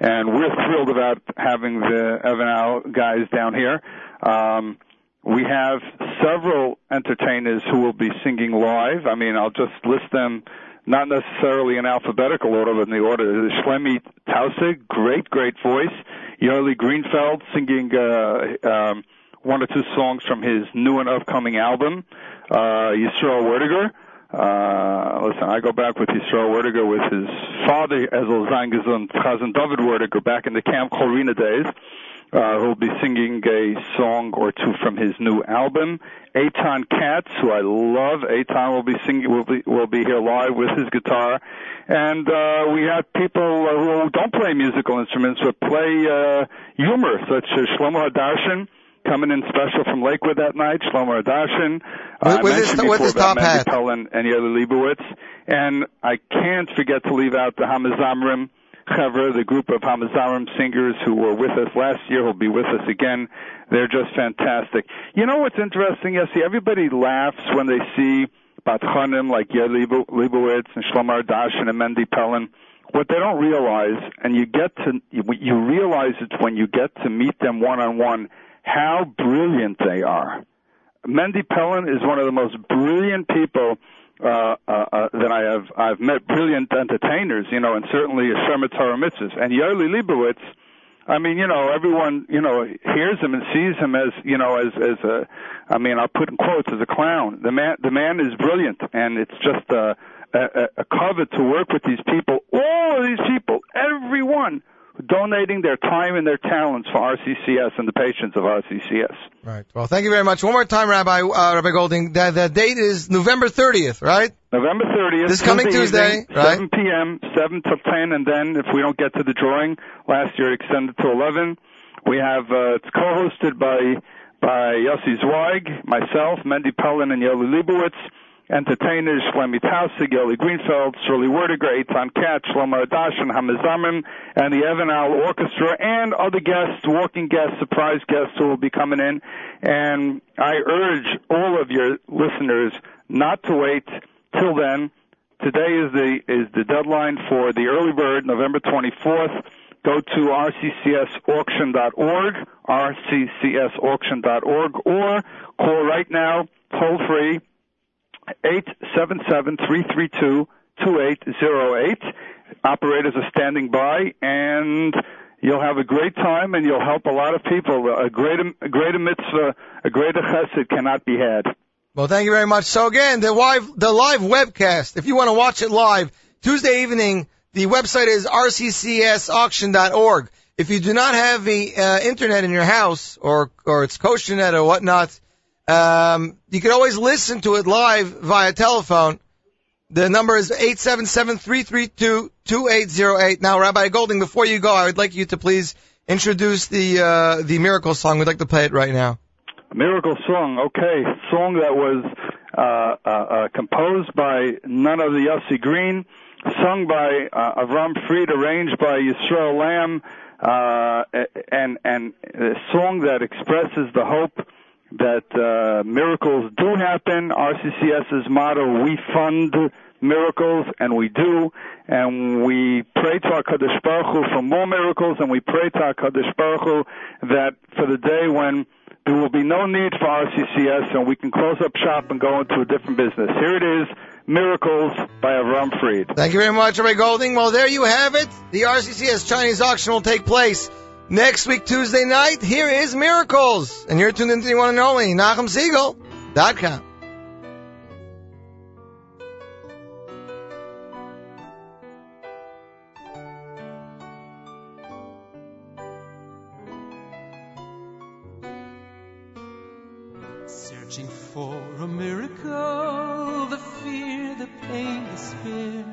and we're thrilled about having the Evan Al guys down here. Um, we have several entertainers who will be singing live. I mean, I'll just list them, not necessarily in alphabetical order, but in the order. Shlomi Tausig, great, great voice. Yoeli Greenfeld singing uh, um, one or two songs from his new and upcoming album. Uh, Yisrael Werdiger. Uh, listen, I go back with Yisrael Werdiger with his father, Ezel Zangesund, Chazan David Werdiger, back in the Camp Corina days. uh, who'll be singing a song or two from his new album. Eitan Katz, who I love. Eitan will be singing, will be, will be here live with his guitar. And, uh, we have people who don't play musical instruments, but play, uh, humor, such as Shlomo Hadarshan, coming in special from Lakewood that night, Shlomo Hadarshan. With- I with his- mentioned with before his about top Mandy hat. Pellin and Yoeli Leibowitz. And I can't forget to leave out the Hamazamrim Chevra, the group of Hamazamrim singers who were with us last year, who'll be with us again. They're just fantastic. You know what's interesting, Yossi? Everybody laughs when they see Badchanim like Yoeli Leibowitz and Shlomo Hadarshan and Mendy Pellin. What they don't realize, and you get to, you you realize it when you get to meet them one on one, how brilliant they are. Mendy Pellin is one of the most brilliant people uh, uh, uh, that I have I've met. Brilliant entertainers, you know, and certainly a Sherma Torah. And Yoeli Leibowitz, I mean, you know, everyone, you know, hears him and sees him as, you know, as as a, I mean, I'll put in quotes as a clown. The man, the man is brilliant, and it's just a a, a covet to work with these people. All of these people, everyone donating their time and their talents for RCCS and the patients of RCCS. Right. Well, thank you very much. One more time, Rabbi uh, Rabbi Golding. The, the date is November 30th, right? November 30th. This coming Tuesday, evening, right? 7 p.m., 7 till 10, and then if we don't get to the drawing, last year it extended to 11. We have, uh, it's co-hosted by, by Yossi Zweig, myself, Mendy Pellin, and Yoeli Leibowitz. Entertainers, Shlomi Tausig, Yoeli Greenfeld, Srully Werdiger, Eitan Katz, Shlomo Adash, and Hamazamrim, and the Evan Al Orchestra, and other guests, walking guests, surprise guests who will be coming in. And I urge all of your listeners not to wait till then. Today is the is the deadline for the early bird, November 24th. Go to rccsauction.org, rccsauction.org, or call right now, toll free, 877-332-2808. Operators are standing by, and you'll have a great time, and you'll help a lot of people. A greater, a greater mitzvah, a greater chesed cannot be had. Well, thank you very much. So again, the live, the live webcast, if you want to watch it live, Tuesday evening, the website is rccsauction.org. If you do not have the uh, internet in your house or or it's koshernet or whatnot, um, you can always listen to it live via telephone. The number is 877-332-2808. Now, Rabbi Golding, before you go, I would like you to please introduce the uh, the miracle song. We'd like to play it right now. Miracle song, okay, song that was uh, uh, uh, composed by none other than Yossi Green, sung by uh, Avram Fried, arranged by Yisrael Lamm, uh, and and a song that expresses the hope that uh, miracles do happen. RCCS's motto: We fund miracles, and we do, and we pray to our Kadosh Baruch Hu for more miracles, and we pray to our Kadosh Baruch Hu that for the day when there will be no need for RCCS and we can close up shop and go into a different business. Here it is, Miracles by Avram Fried. Thank you very much, Rabbi Golding. Well, there you have it. The RCCS Chinese auction will take place next week, Tuesday night. Here is Miracles. And you're tuned into the one and only NachumSegal.com. Searching for a miracle, the fear, the pain, the despair,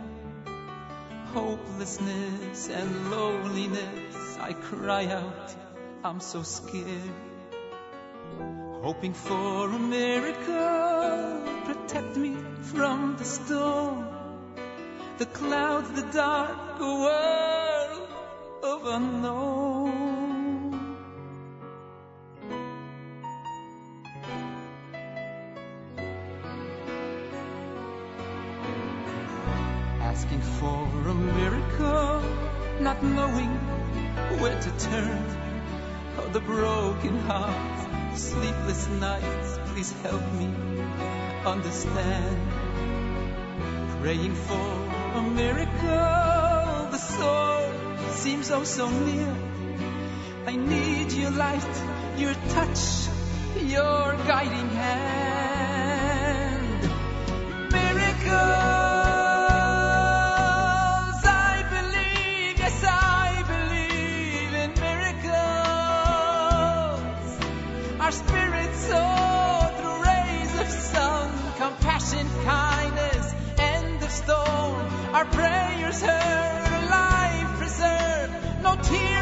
hopelessness and loneliness. I cry out, I'm so scared. Hoping for a miracle, protect me from the storm, the clouds, the dark, world of unknown. asking for a miracle, not knowing where to turn. Oh, the broken heart, sleepless nights, please help me understand. Praying for a miracle, the soul seems oh so near. I need your light, your touch, your guiding hand. our prayers heard, our life preserved, no tears.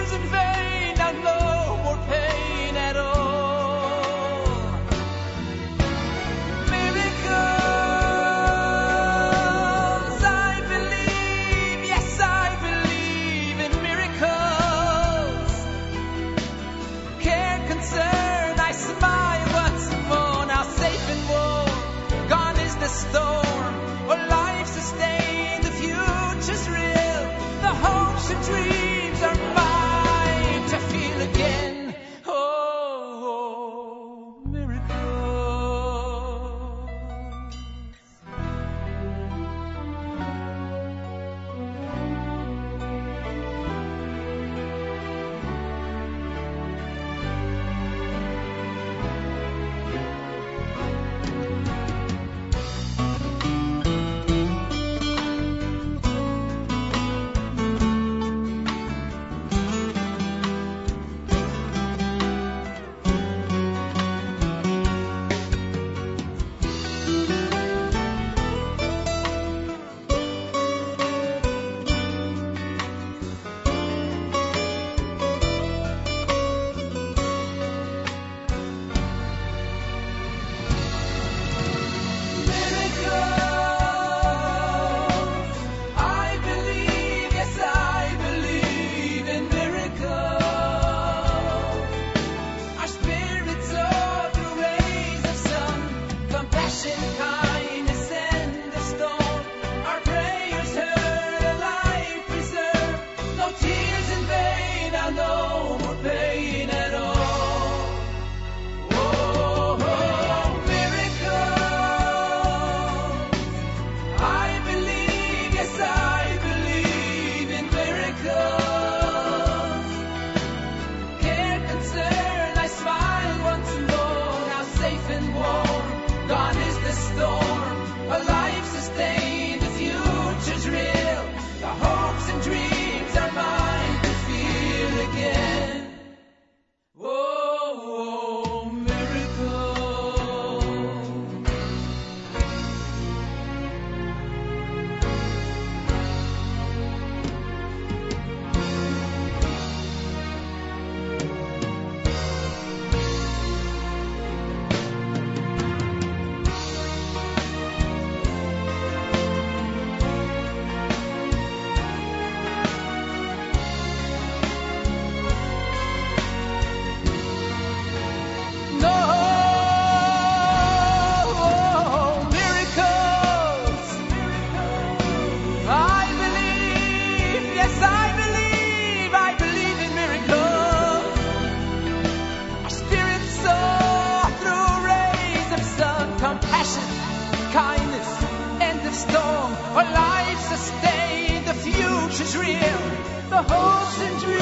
hopes and dreams.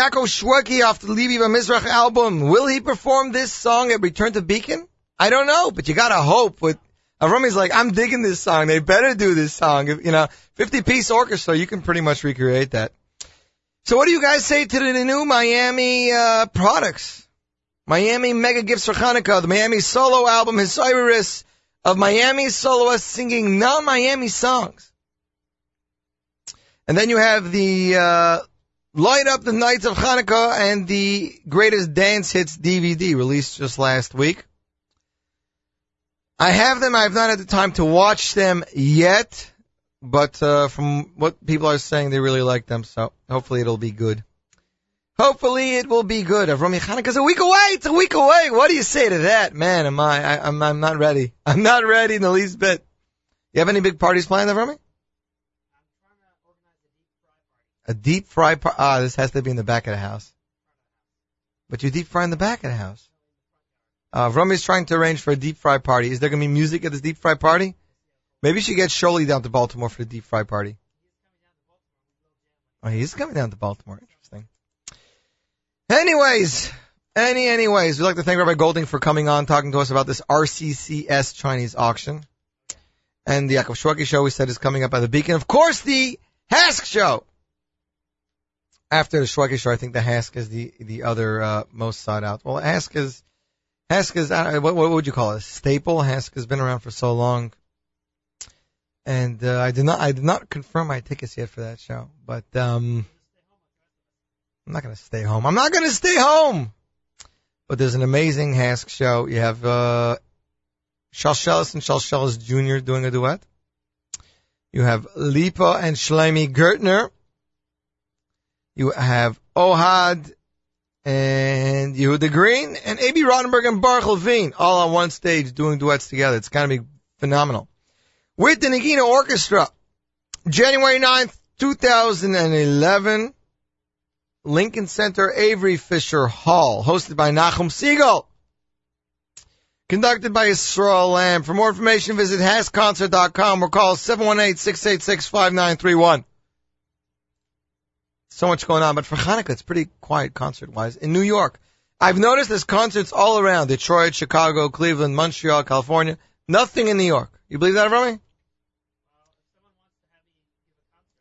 Yaakov Shweki off the Levi Mizrach album. Will he perform this song at Return to Beacon? I don't know, but you gotta hope with, Avrami's like, I'm digging this song. They better do this song. You know, 50 piece orchestra, you can pretty much recreate that. So what do you guys say to the new Miami, uh, products? Miami Mega Gifts for Hanukkah, the Miami solo album, his Cyrus of Miami soloists singing non-Miami songs. And then you have the uh, Light Up the Nights of Hanukkah and the Greatest Dance Hits DVD released just last week. I have them. I have not had the time to watch them yet, but uh, from what people are saying, they really like them. So hopefully it'll be good. Hopefully it will be good. Avrami Hanukkah's a week away. It's a week away. What do you say to that, man? Am I? I I'm I'm not ready. I'm not ready in the least bit. You have any big parties planned, Avrami? A deep fry ah, this has to be in the back of the house. But you deep fry in the back of the house. Uh, Rami's trying to arrange for a deep fry party. Is there gonna be music at this deep fry party? Maybe she gets Shirley down to Baltimore for the deep fry party. Oh, he's coming down to Baltimore. Interesting. Anyways, any anyways, we'd like to thank Rabbi Golding for coming on, talking to us about this RCCS Chinese auction. And the Yaakov Shweki show we said is coming up at the Beacon. Of course, the HASC show. After the Shweki show, I think the HASC is the the other uh, most sought out. Well, HASC is HASC is uh, what, what would you call it? A staple. HASC has been around for so long, and uh, I did not I did not confirm my tickets yet for that show. But um, I'm not gonna stay home. I'm not gonna stay home. But there's an amazing HASC show. You have uh, Shalshelis and Shalshelis Jr. doing a duet. You have Lipa and Shlomi Gertner. You have Ohad and Yehuda Green and A.B. Rottenberg and Baruch Levine all on one stage doing duets together. It's going to be phenomenal. With the Nagina Orchestra January 9th, 2011. Lincoln Center, Avery Fisher Hall, hosted by Nachum Segal. Conducted by Yisrael Lamm. For more information, visit hasconcert.com or call 718-686-5931. So much going on, but for Hanukkah, it's pretty quiet concert-wise. In New York, I've noticed there's concerts all around. Detroit, Chicago, Cleveland, Montreal, California. Nothing in New York. You believe that, Avrami?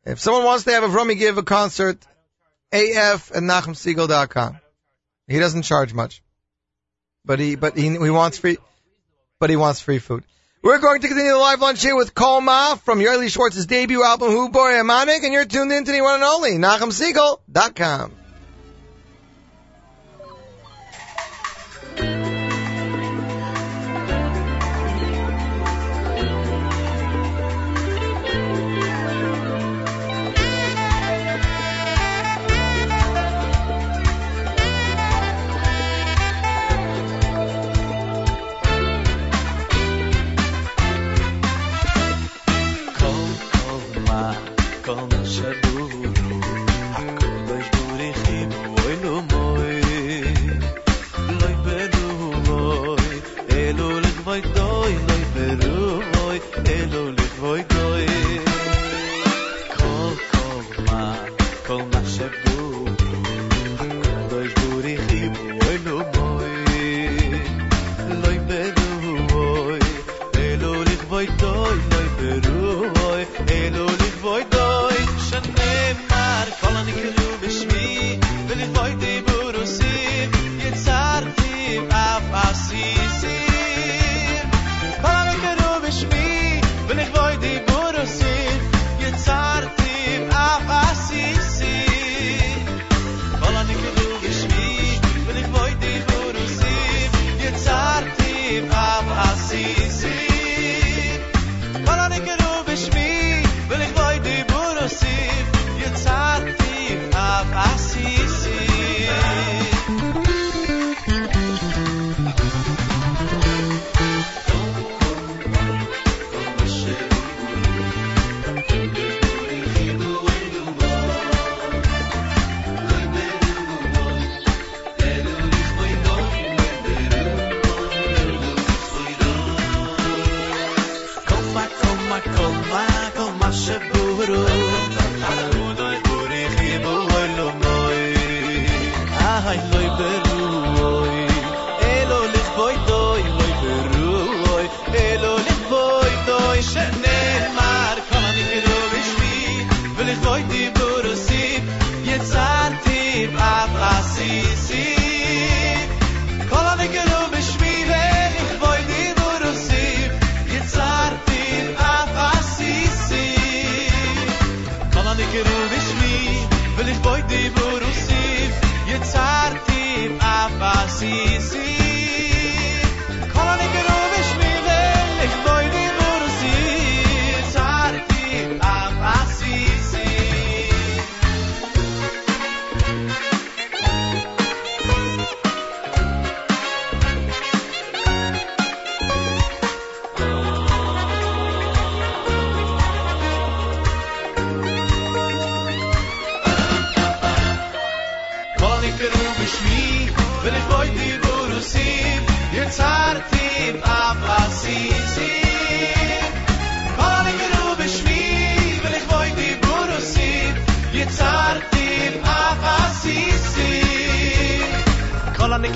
If someone wants to have a Avrami give a concert, AF at NachumSegal.com. He doesn't charge much. But he, but he, he wants free, but he wants free food. We're going to continue the live lunch here with Kolma from Yerli Schwartz's debut album, Who Boy Amanik, and you're tuned in to the one and only, NachumSegal.com.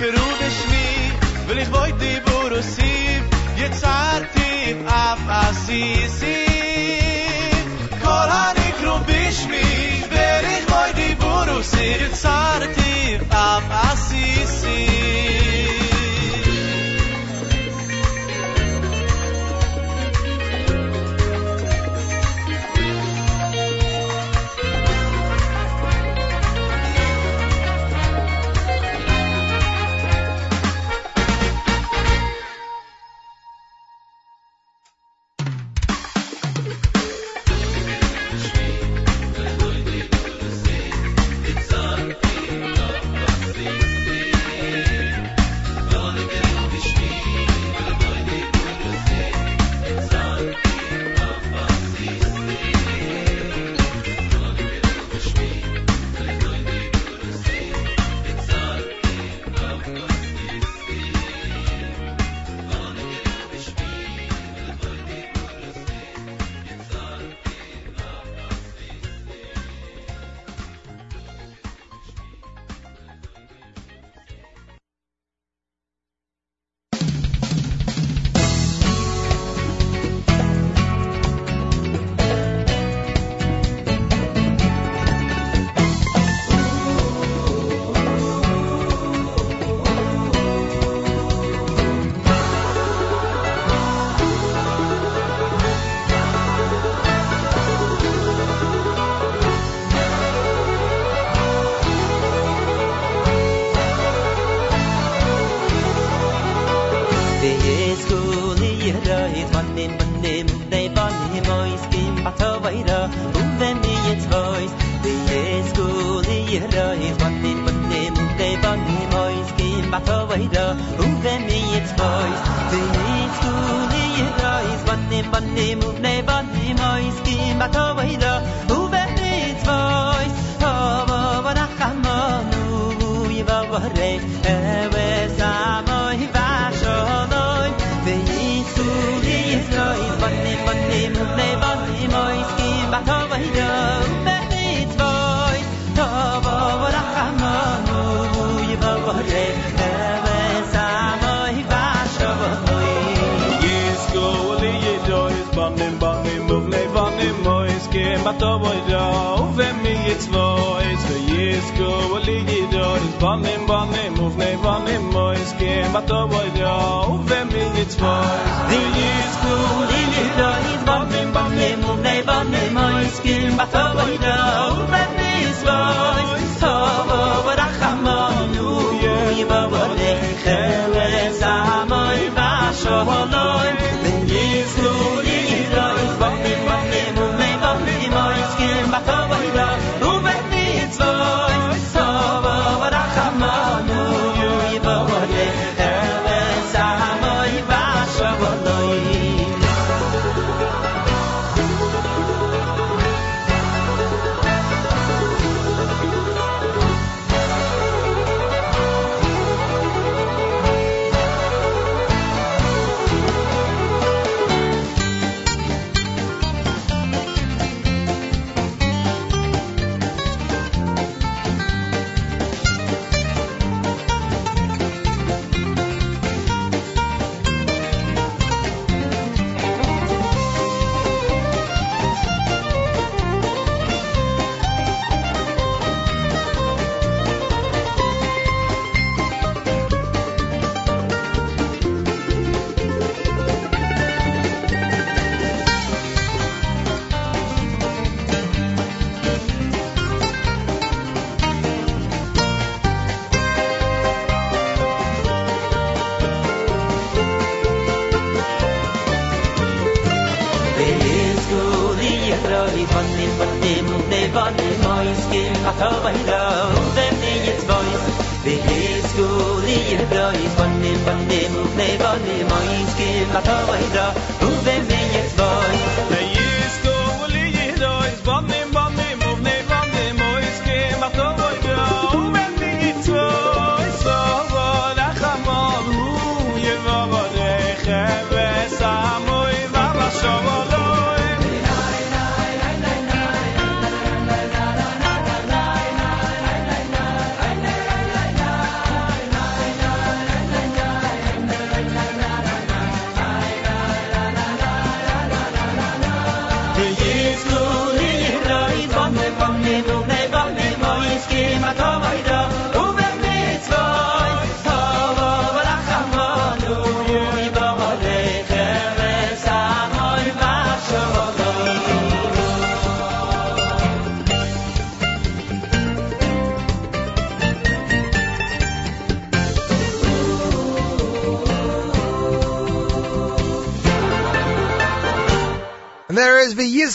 בשמי, ולכבוי דיבור עושים, יצרתי אף עשיסים. כל הנקראו בשמי, ולכבוי דיבור עושים, יצרתי אף עשיסים.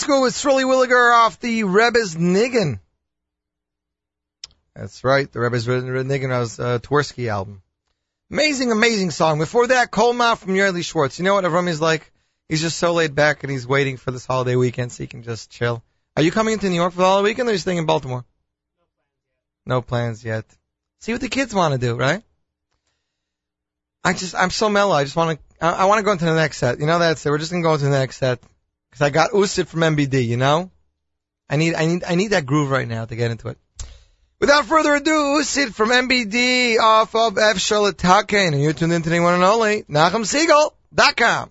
Is V'yizku with Srully Werdiger off the Rebbe's Niggin. That's right, the Rebbe's Niggin was uh, Twersky album. Amazing, amazing song. Before that, Kolma from Yerli Schwartz. You know what Avram like? He's just so laid back and he's waiting for this holiday weekend so he can just chill. Are you coming into New York for the holiday weekend or are you staying in Baltimore? No plans yet. See what the kids want to do, right? I just, I'm so mellow. I just want to, I, I want to go into the next set. You know, that's it. We're just going to go into the next set. Cause I got Usit from MBD, you know? I need, I need, I need that groove right now to get into it. Without further ado, Usit from MBD off of F. Charlotte Taken, and you're tuned in to the one and only, NachumSegal.com.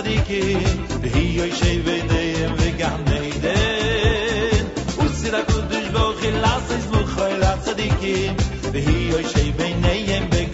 sadiki hi oy shey ve dem ve gam neide Ich lasse es buch, ich lasse dich gehen, wie hier.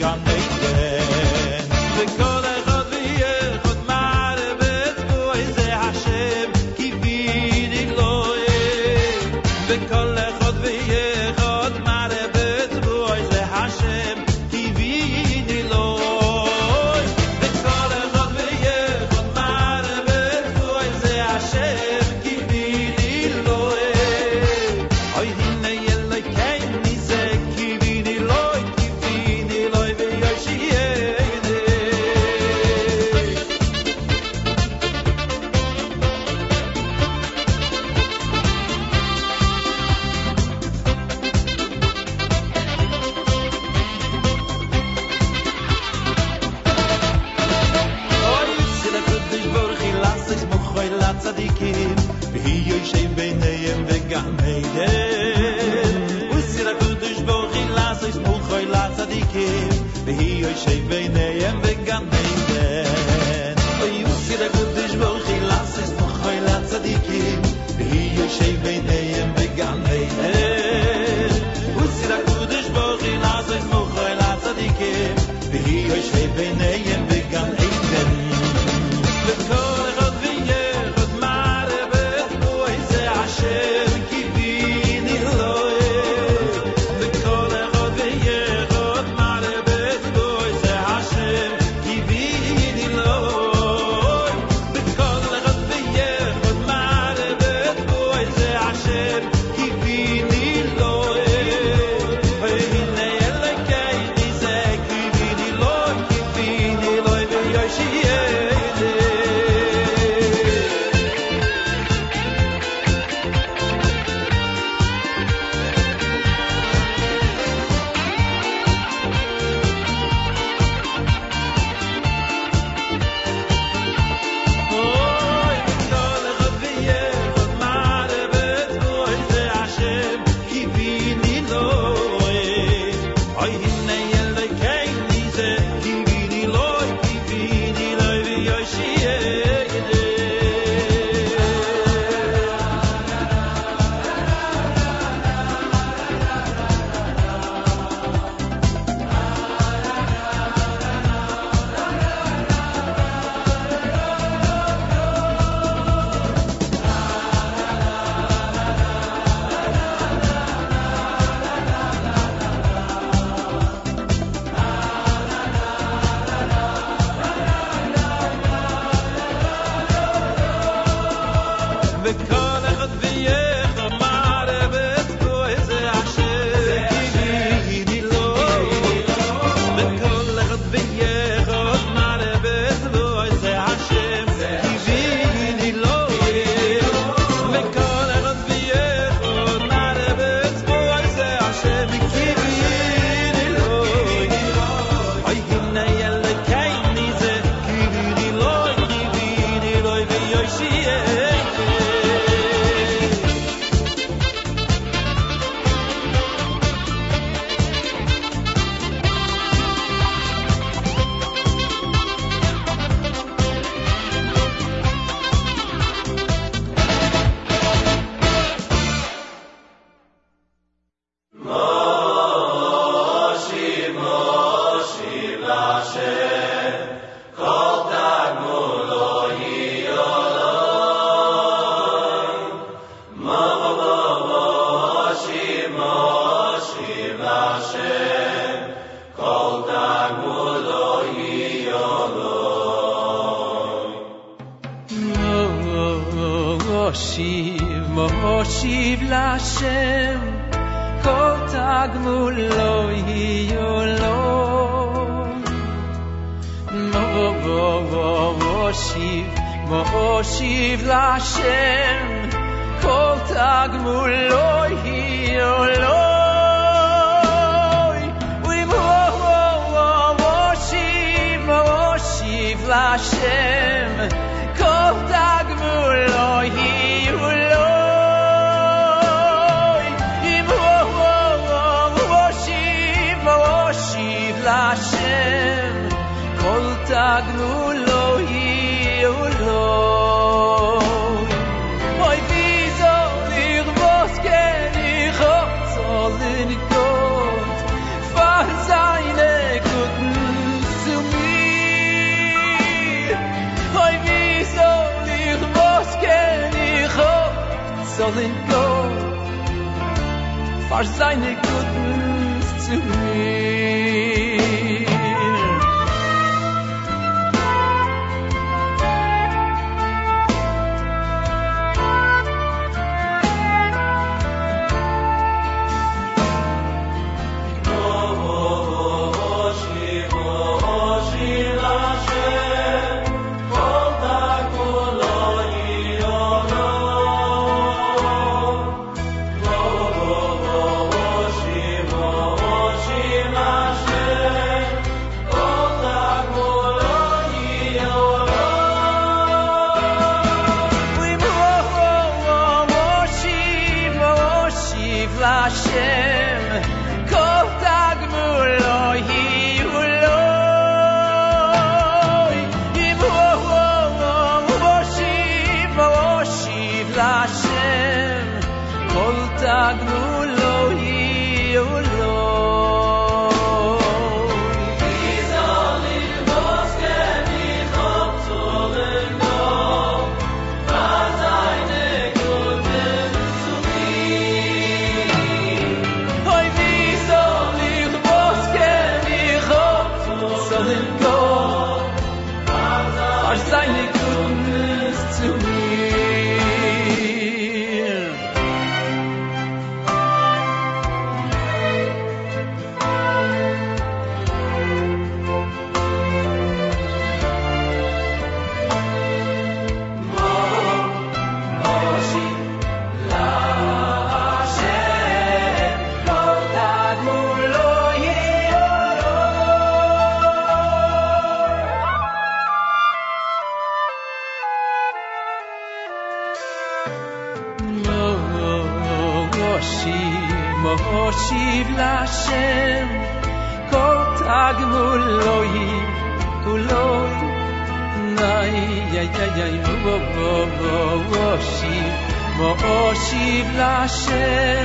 Yay yay Wo wo wo Moshiv Moshiv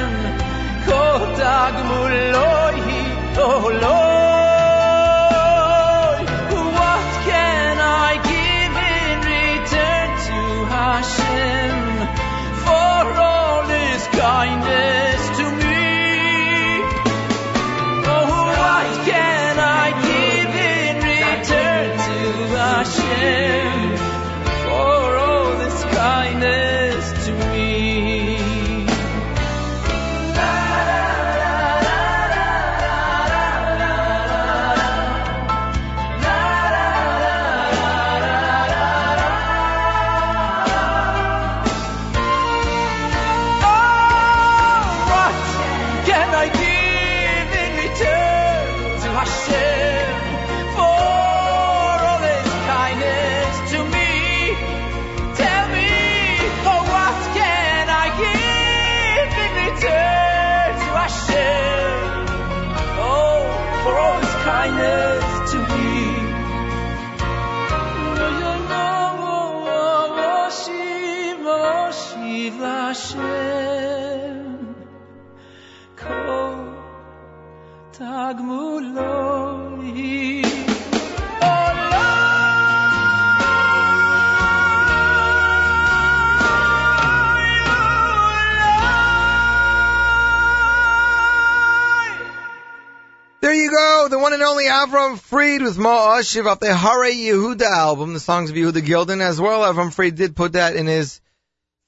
Avram Fried with Ma Ashiv off the Hare Yehuda album, the songs of Yehuda Gilden as well. Avram Fried did put that in his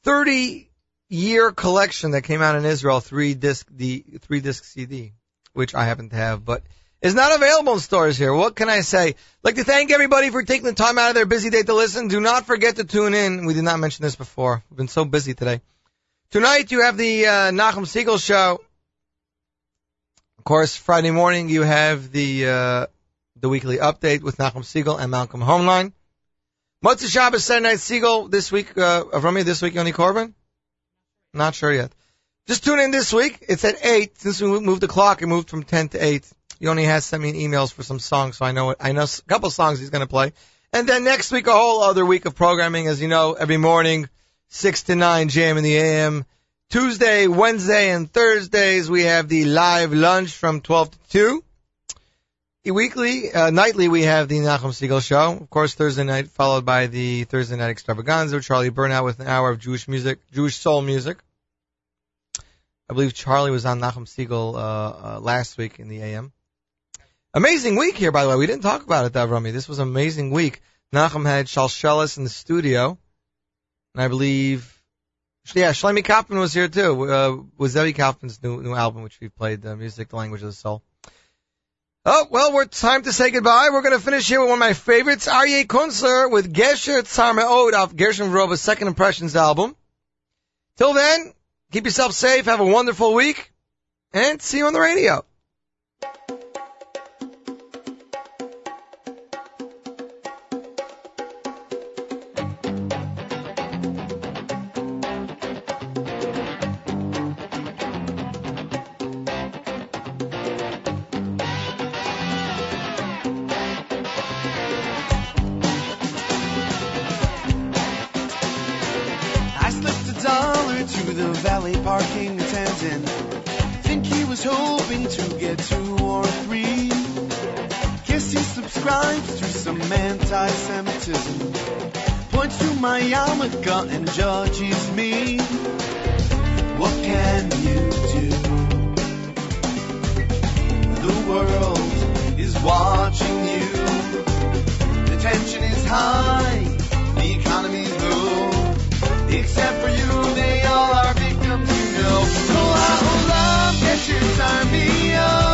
30 year collection that came out in Israel, three disc, the three disc CD, which I happen to have, but is not available in stores here. What can I say? I'd like to thank everybody for taking the time out of their busy day to listen. Do not forget to tune in. We did not mention this before. We've been so busy today. Tonight you have the uh, Nachum Segal show. Of course, Friday morning you have the uh, the weekly update with Nachum Segal and Malcolm Hoenlein. Motzei Shabbos, Saturday Night Segal this week, uh, from me this week, Yoni Corbin? Not sure yet. Just tune in this week. It's at 8. Since we moved the clock, it moved from 10 to 8. Yoni has sent me emails for some songs, so I know it. I know a couple songs he's going to play. And then next week, a whole other week of programming. As you know, every morning, 6 to 9 jam in the AM. Tuesday, Wednesday, and Thursdays, we have the live lunch from 12 to 2. Weekly, uh, nightly, we have the Nachum Segal show. Of course, Thursday night, followed by the Thursday night extravaganza, Charlie Bernhaut with an hour of Jewish music, Jewish soul music. I believe Charlie was on Nachum Segal, uh, uh, last week in the AM. Amazing week here, by the way. We didn't talk about it, Davrami. This was an amazing week. Nachum had Shalshelis in the studio. And I believe, yeah, Shlomi Kaufman was here too, uh, with Zevi Kaufman's new, new album, which we played, the music, the language of the soul. Oh, well, we're time to say goodbye. We're going to finish here with one of my favorites, Aryeh Kunstler with Gesher Tzar Me'od off Gershon Veroba's Second Impressions album. Till then, keep yourself safe, have a wonderful week, and see you on the radio. Valet parking attendant. Think he was hoping to get two or three. Guess he subscribes to some anti-Semitism. Points to my yarmulke and judges me. What can you do? The world is watching you. The tension is high. The economy's low. Except for you, they all are army. They oh.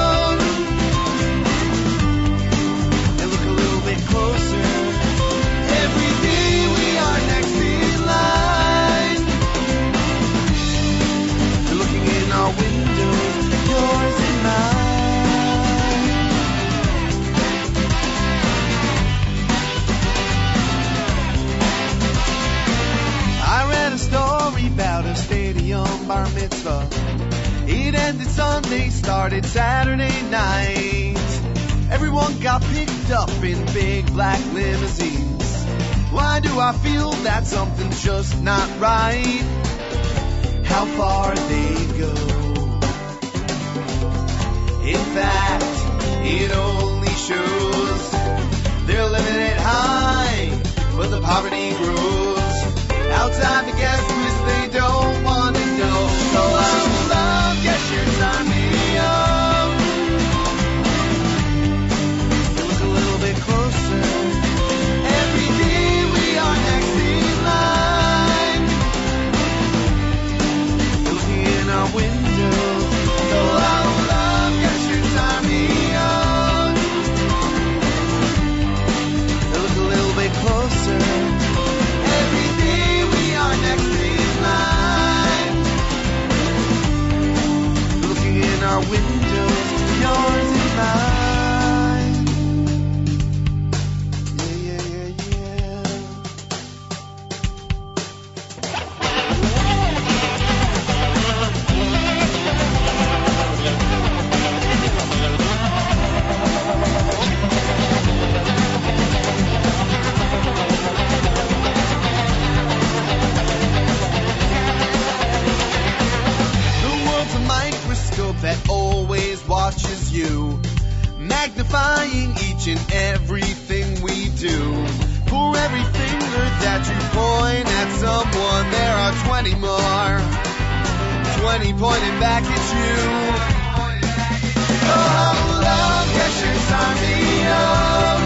It ended Sunday, started Saturday night. Everyone got picked up in big black limousines. Why do I feel that something's just not right? How far they go. In fact, it only shows they're living it high, but the poverty grows. Outside the guest list, they don't want to know. So I love guess your magnifying each and everything we do. For every finger that you point at someone, there are 20 more. 20 pointing back at you. Oh, love, Gesher's army. They